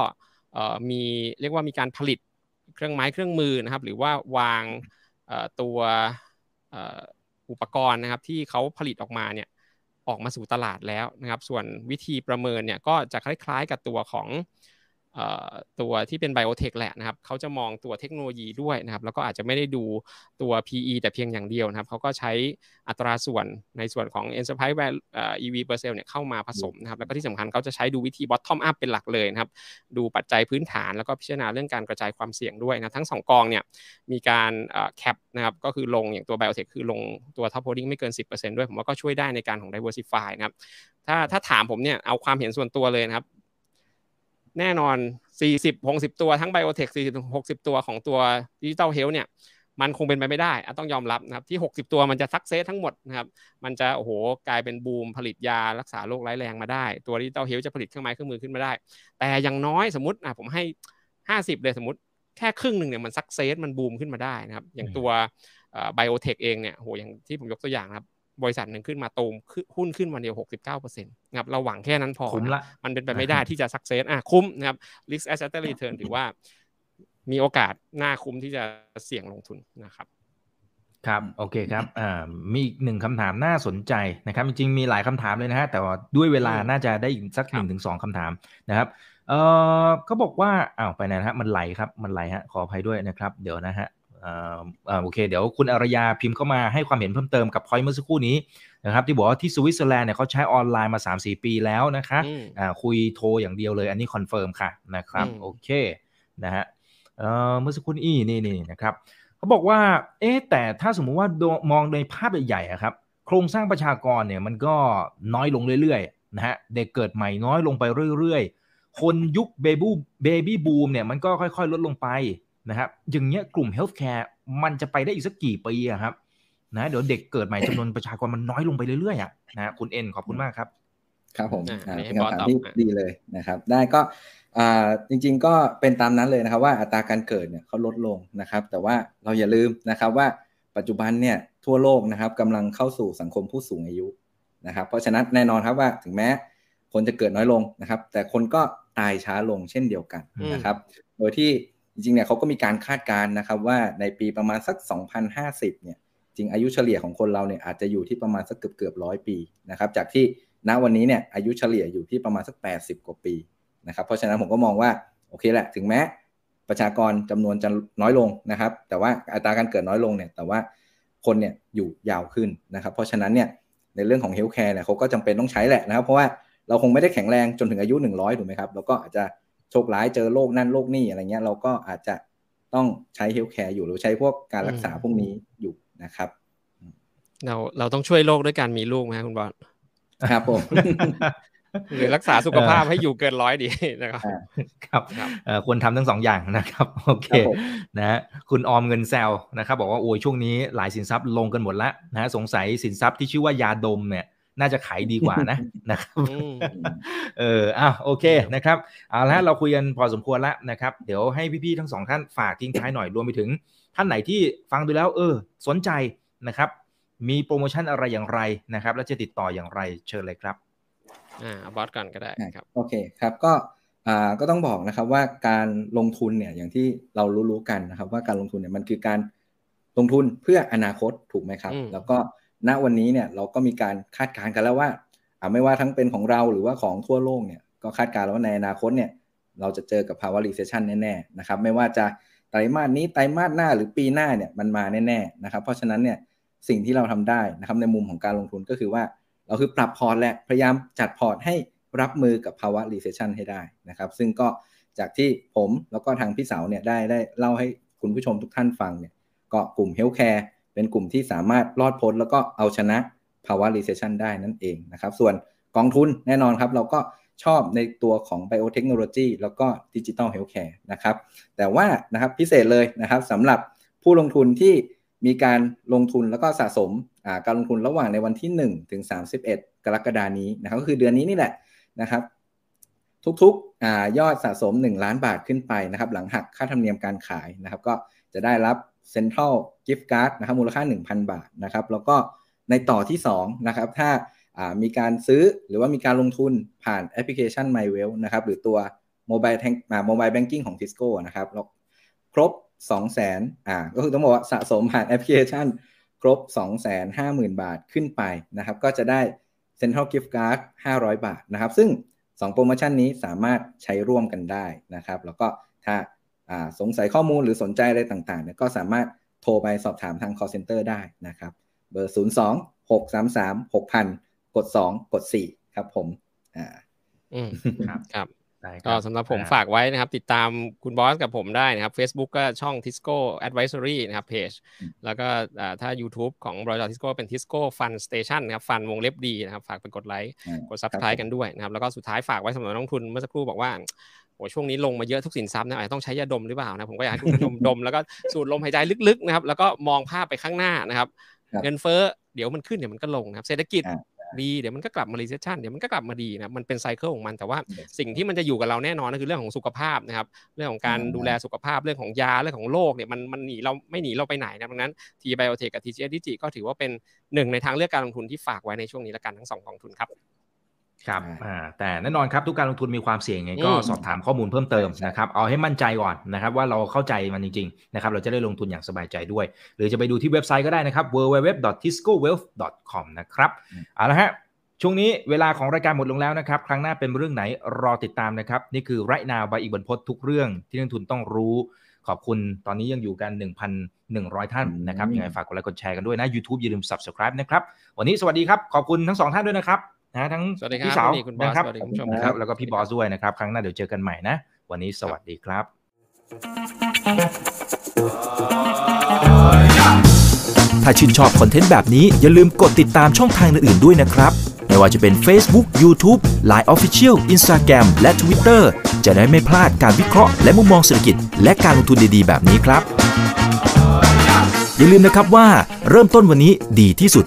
มีเรียกว่ามีการผลิตเครื่องไม้เครื่องมือนะครับหรือว่าวางตัวอุปกรณ์นะครับที่เขาผลิตออกมาเนี่ยออกมาสู่ตลาดแล้วนะครับส่วนวิธีประเมินเนี่ยก็จะคล้าย ๆ กับตัวของ ตัวที่เป็นไบโอเทคแหละนะครับเขาจะมองตัวเทคโนโลยีด้วยนะครับ แล้วก็อาจจะไม่ได้ดูตัว PE แต่เพียงอย่างเดียวนะครับเขาก็ใช้อัตราส่วนในส่วนของ enterprise value EV per cell เนี่ยเข้ามาผสมนะครับ แล้วก็ที่สำคัญเขาจะใช้ดูวิธี bottom up เป็นหลักเลยนะครับ ดูปัจจัยพื้นฐานแล้วก็พิจารณาเรื่องการกระจายความเสี่ยงด้วยนะทั้ง 2 กองเนี่ยมีการแคปนะครับก็คือลงอย่างตัวไบโอเทคคือลงตัว top holding ไม่เกิน 10%ด้วยผมว่าก็ช่วยได้ในการของ diversify นะครับถ้าถ้าถามผมเนี่ยเอาความเห็นส่วนตัวเลยนะครับ แน่นอน 40 60 ตัวทั้ง biotech 40 60 ตัวของตัว digital health เนี่ยมันคงเป็นไปไม่ได้ต้องยอมรับนะครับที่ 60 ตัวมันจะ success ทั้งหมดนะครับมันจะโอ้โหกลายเป็นบูมผลิตยารักษาโรคร้ายแรงมาได้ ตัว digital health จะผลิตเครื่องไม้เครื่องมือขึ้นมาได้ แต่อย่างน้อยสมมติอะผมให้ 50 เลยสมมติแค่ครึ่งหนึ่งเนี่ยมัน success มันบูมขึ้นมาได้นะครับอย่างตัว biotech เองเนี่ยโหอย่างที่ผมยกตัวอย่างนะครับ บริษัทหนึ่งขึ้นมาตูมหุ้นขึ้นวันเดียว69%นะครับเราหวังแค่นั้นพอคุ้มละมันเป็นไปไม่ได้ที่จะ success อะคุ้มนะครับ risk adjusted return ถือว่ามีโอกาสน่าคุ้มที่จะเสี่ยงลงทุนนะครับครับโอเคครับอ่ามีอีกหนึ่งคำถามน่าสนใจนะครับจริงๆมีหลายคำถามเลยนะฮะแต่ว่าด้วยเวลาน่าจะได้อีกสักหนึ่งถึงสองคำถามนะครับเออเขาบอกว่าอ้าวไปไหนนะฮะมันไหลครับมันไหลฮะขออภัยด้วยนะครับ เดี๋ยวนะฮะ โอเค เดี๋ยวคุณอารยาพิมพ์เข้ามาให้ความเห็นเพิ่มเติมกับพอยเมื่อสักครู่นี้นะครับที่บอกว่าที่สวิตเซอร์แลนด์เนี่ยเขาใช้ออนไลน์มา 3-4 ปีแล้วนะคะคุยโทรอย่างเดียวเลยอันนี้ confirm ค่ะนะครับโอเคนะฮะเมื่อสักครู่นี้นี่นี่นะครับเขาบอกว่าเอ๊แต่ถ้าสมมุติว่ามองในภาพใหญ่ๆครับโครงสร้างประชากรเนี่ยมันก็น้อยลงเรื่อยๆนะฮะเด็กเกิดใหม่น้อยลงไปเรื่อยๆ คนยุค baby baby boom เนี่ยมันก็ค่อยๆ ลดลงไป นะครับอย่างเงี้ยกลุ่ม healthcare มันจะไปได้อีกสักกี่ปีอะครับนะเดี๋ยวเด็กเกิดใหม่จำนวนประชากรมันน้อยลงไปเรื่อยๆอะนะคุณเอ็นขอบคุณมากครับ ครับผมเป็นคำถามที่ดีเลยนะครับ ได้ก็จริง ๆ ก็เป็นตามนั้นเลยนะครับ ว่าอัตราการเกิดเนี่ยเขาลดลงนะครับ แต่ว่าเราอย่าลืมนะครับว่าปัจจุบันเนี่ยทั่วโลกนะครับกำลังเข้าสู่สังคมผู้สูงอายุนะครับ เพราะฉะนั้นแน่นอนครับว่าถึงแม้คนจะเกิดน้อยลงนะครับ แต่คนก็ตายช้าลงเช่นเดียวกันนะครับ โดยที่ จริงๆเนี่ยเขาก็มีการคาดการณ์นะครับว่าในปีประมาณสัก 2050 เนี่ยจริงอายุเฉลี่ยของคนเราเนี่ยอาจจะอยู่ที่ประมาณสักเกือบเกือบร้อยปีนะครับจากที่ณวันนี้เนี่ยอายุเฉลี่ยอยู่ที่ประมาณสัก 80 กว่าปีนะครับเพราะฉะนั้นผมก็มองว่าโอเคแหละถึงแม้ประชากรจำนวนจะน้อยลงนะครับ แต่ว่าอัตราการเกิดน้อยลงเนี่ยแต่ว่าคนเนี่ยอยู่ยาวขึ้นนะครับ เพราะฉะนั้นเนี่ยในเรื่องของ healthcare เนี่ยเขาก็จำเป็นต้องใช้แหละนะครับ เพราะว่าเราคงไม่ได้แข็งแรงจนถึงอายุ 100 ถูกไหมครับ แล้วก็อาจจะ โชคร้ายเจอโรคนั่นโรคนี่อะไรเงี้ยเราก็อาจจะต้องใช้ healthcare อยู่หรือใช้พวกการรักษาพวกนี้อยู่นะครับ เราเราต้องช่วยโลกด้วยการมีลูกไหมคุณบอลครับผมหรือรักษาสุขภาพให้อยู่เกินร้อยดีนะครับครับควรทำทั้งสองอย่างนะครับโอเคนะคุณออมเงินแซลนะครับบอกว่าโอ้ยช่วงนี้หลายสินทรัพย์ลงกันหมดแล้วนะสงสัยสินทรัพย์ที่ชื่อว่ายาดมเนี่ย น่าจะขายดีกว่านะนะครับเอออะโอเคนะครับเอาละเราคุยกันพอสมควรแล้วนะครับ เดี๋ยวให้พี่ๆทั้งสองท่านฝากทิ้งท้ายหน่อยรวมไปถึง ท่านไหนที่ฟังดูแล้ว เออ สนใจนะครับ มีโปรโมชั่นอะไรอย่างไรนะครับ แล้วจะติดต่ออย่างไรเชิญเลยครับอ่าบอสก่อนก็ได้ครับโอเคครับก็อ่าก็ต้องบอกนะครับว่าการลงทุนเนี่ยอย่างที่เรารู้ๆกันนะครับ ว่าการลงทุนเนี่ยมันคือการลงทุนเพื่ออนาคตถูกไหมครับ แล้วก็ ณวันนี้เนี่ยเราก็มีการคาดการณ์กันแล้วว่าไม่ว่าทั้งเป็นของเราหรือว่าของทั่วโลกเนี่ยก็คาดการณ์แล้วว่าในอนาคตเนี่ยเราจะเจอกับภาวะ recession แน่ๆนะครับไม่ว่าจะไตรมาสนี้ไตรมาสหน้าหรือปีหน้าเนี่ยมันมาแน่ๆนะครับเพราะฉะนั้นเนี่ยสิ่งที่เราทำได้นะครับในมุมของการลงทุนก็คือว่า เราคือปรับพอร์ตแหละพยายามจัดพอร์ตให้รับมือกับภาวะ recession ให้ได้นะครับ ซึ่งก็จากที่ผมแล้วก็ทางพี่สาวเนี่ยได้ได้เล่าให้คุณผู้ชมทุกท่านฟังเนี่ยก็กลุ่ม healthcare เป็นกลุ่มที่สามารถรอดพ้นแล้วก็เอาชนะภาวะ recession ได้นั่นเองนะครับ ส่วนกองทุนแน่นอนครับ เราก็ชอบในตัวของ biotechnology แล้วก็ digital healthcare นะครับ แต่ว่านะครับพิเศษเลยนะครับสำหรับผู้ลงทุนที่มีการลงทุนแล้วก็สะสมการลงทุนระหว่างในวันที่ 1 ถึง 31 กรกฎานี้นะครับก็คือเดือนนี้นี่แหละนะครับ ทุกๆอยอดสะสม 1 ล้านบาทขึ้นไปนะครับ หลังหักค่าธรรมเนียมการขายนะครับ ก็จะได้รับ Central Gift Card นะครับมูลค่า 1,000 บาทนะครับแล้วก็ในต่อที่2นะครับถ้ามีการซื้อหรือว่ามีการลงทุนผ่านแอปพลิเคชัน My Wealth นะครับหรือตัว Mobile Tank โมบายแบงกิ้งของ Tisco นะครับแล้วครบ 2 0 0 0 0 0อ่าก็คือต้องบอกว่าสะสมผ่านแอปพลิเคชัน ครบ 250,000 บาทขึ้นไปนะครับก็จะได้ Central Gift Card 500 บาทนะครับซึ่ง 2 โปรโมชั่นนี้สามารถใช้ร่วมกันได้นะครับแล้วก็ถ้า สงสัยข้อมูลหรือสนใจอะไรต่างๆเนี่ยก็สามารถโทรไปสอบถามทาง call center ได้นะครับ เบอร์ 0 2 6 3 3 6 0 0กด 2 กด 4 ครับผมอ่าอืมครับครับ ก็สำหรับผมฝากไว้นะครับ ติดตามคุณบอสกับผมได้นะครับ Facebook ก็ช่อง Tisco Advisory นะครับเพจแล้วก็ถ้า YouTube ของบริษัท Tisco เป็น Tisco Fun Station นะครับฟันวงเล็บดีนะครับ ฝากไปกดไลค์กด Subscribe กันด้วยนะครับ แล้วก็สุดท้ายฝากไว้สำหรับนักลงทุนเมื่อสักครู่บอกว่าโอ้ช่วงนี้ลงมาเยอะทุกสินทรัพย์นะอาจจะต้องใช้ยาดมหรือเปล่านะผมก็อยากให้คุณผู้ชมดมแล้วก็สูดลมหายใจลึกๆนะครับแล้วก็มองภาพไปข้างหน้านะครับ เงินเฟ้อเดี๋ยวมันขึ้นเดี๋ยวมันก็ลงนะครับ เศรษฐกิจ ดีเดี๋ยวมันก็กลับมา recession เดี๋ยวมันก็กลับมาดีนะมันเป็น cycle ของมันแต่ว่าสิ่งที่มันจะอยู่กับเราแน่นอนก็คือเรื่องของสุขภาพนะครับเรื่องของการดูแลสุขภาพเรื่องของยาเรื่องของโรคเนี่ยมันมันหนีเราไม่หนีเราไปไหนนะดังนั้น TBIOTECH กับ TGHDIGI ก็ถือว่าเป็นหนึ่งในทางเลือกการลงทุนที่ฝากไว้ในช่วงนี้ละกันทั้งสองกองทุนครับ ครับอ่าแต่แน่นอนครับทุกการลงทุนมีความเสี่ยงไงก็สอบถามข้อมูลเพิ่มเติมนะครับเอาให้มั่นใจก่อนนะครับว่าเราเข้าใจมันจริงๆนะครับเราจะได้ลงทุนอย่างสบายใจด้วย หรือจะไปดูที่เว็บไซต์ก็ได้นะครับ www.tiscowealth.com นะครับเอาละฮะช่วงนี้เวลาของรายการหมดลงแล้วนะครับ ครั้งหน้าเป็นเรื่องไหนรอติดตามนะครับ นี่คือไรนาวใบอีกบรรพททุกเรื่องที่นักทุนต้องรู้ขอบคุณตอนนี้ยังอยู่กัน 1,100 ท่านนะครับยังไงฝากกดไลค์กดแชร์กันด้วยนะ YouTube อย่าลืม Subscribe นะครับ วันนี้สวัสดีครับ ขอบคุณทั้งสองท่านด้วยนะครับ นะทั้งพี่สาวนะครับครับแล้วก็พี่บอสด้วยนะครับ ครั้งหน้าเดี๋ยวเจอกันใหม่นะ วันนี้สวัสดีครับ ถ้าชื่นชอบคอนเทนต์แบบนี้อย่าลืมกดติดตามช่องทางอื่นๆด้วยนะครับ ไม่ว่าจะเป็น Facebook, YouTube, Line Official, Instagram และ Twitter จะได้ไม่พลาดการวิเคราะห์และมุมมองเศรษฐกิจ และการลงทุนดีๆ แบบนี้ครับ อย่าลืมนะครับว่าเริ่มต้นวันนี้ดีที่สุด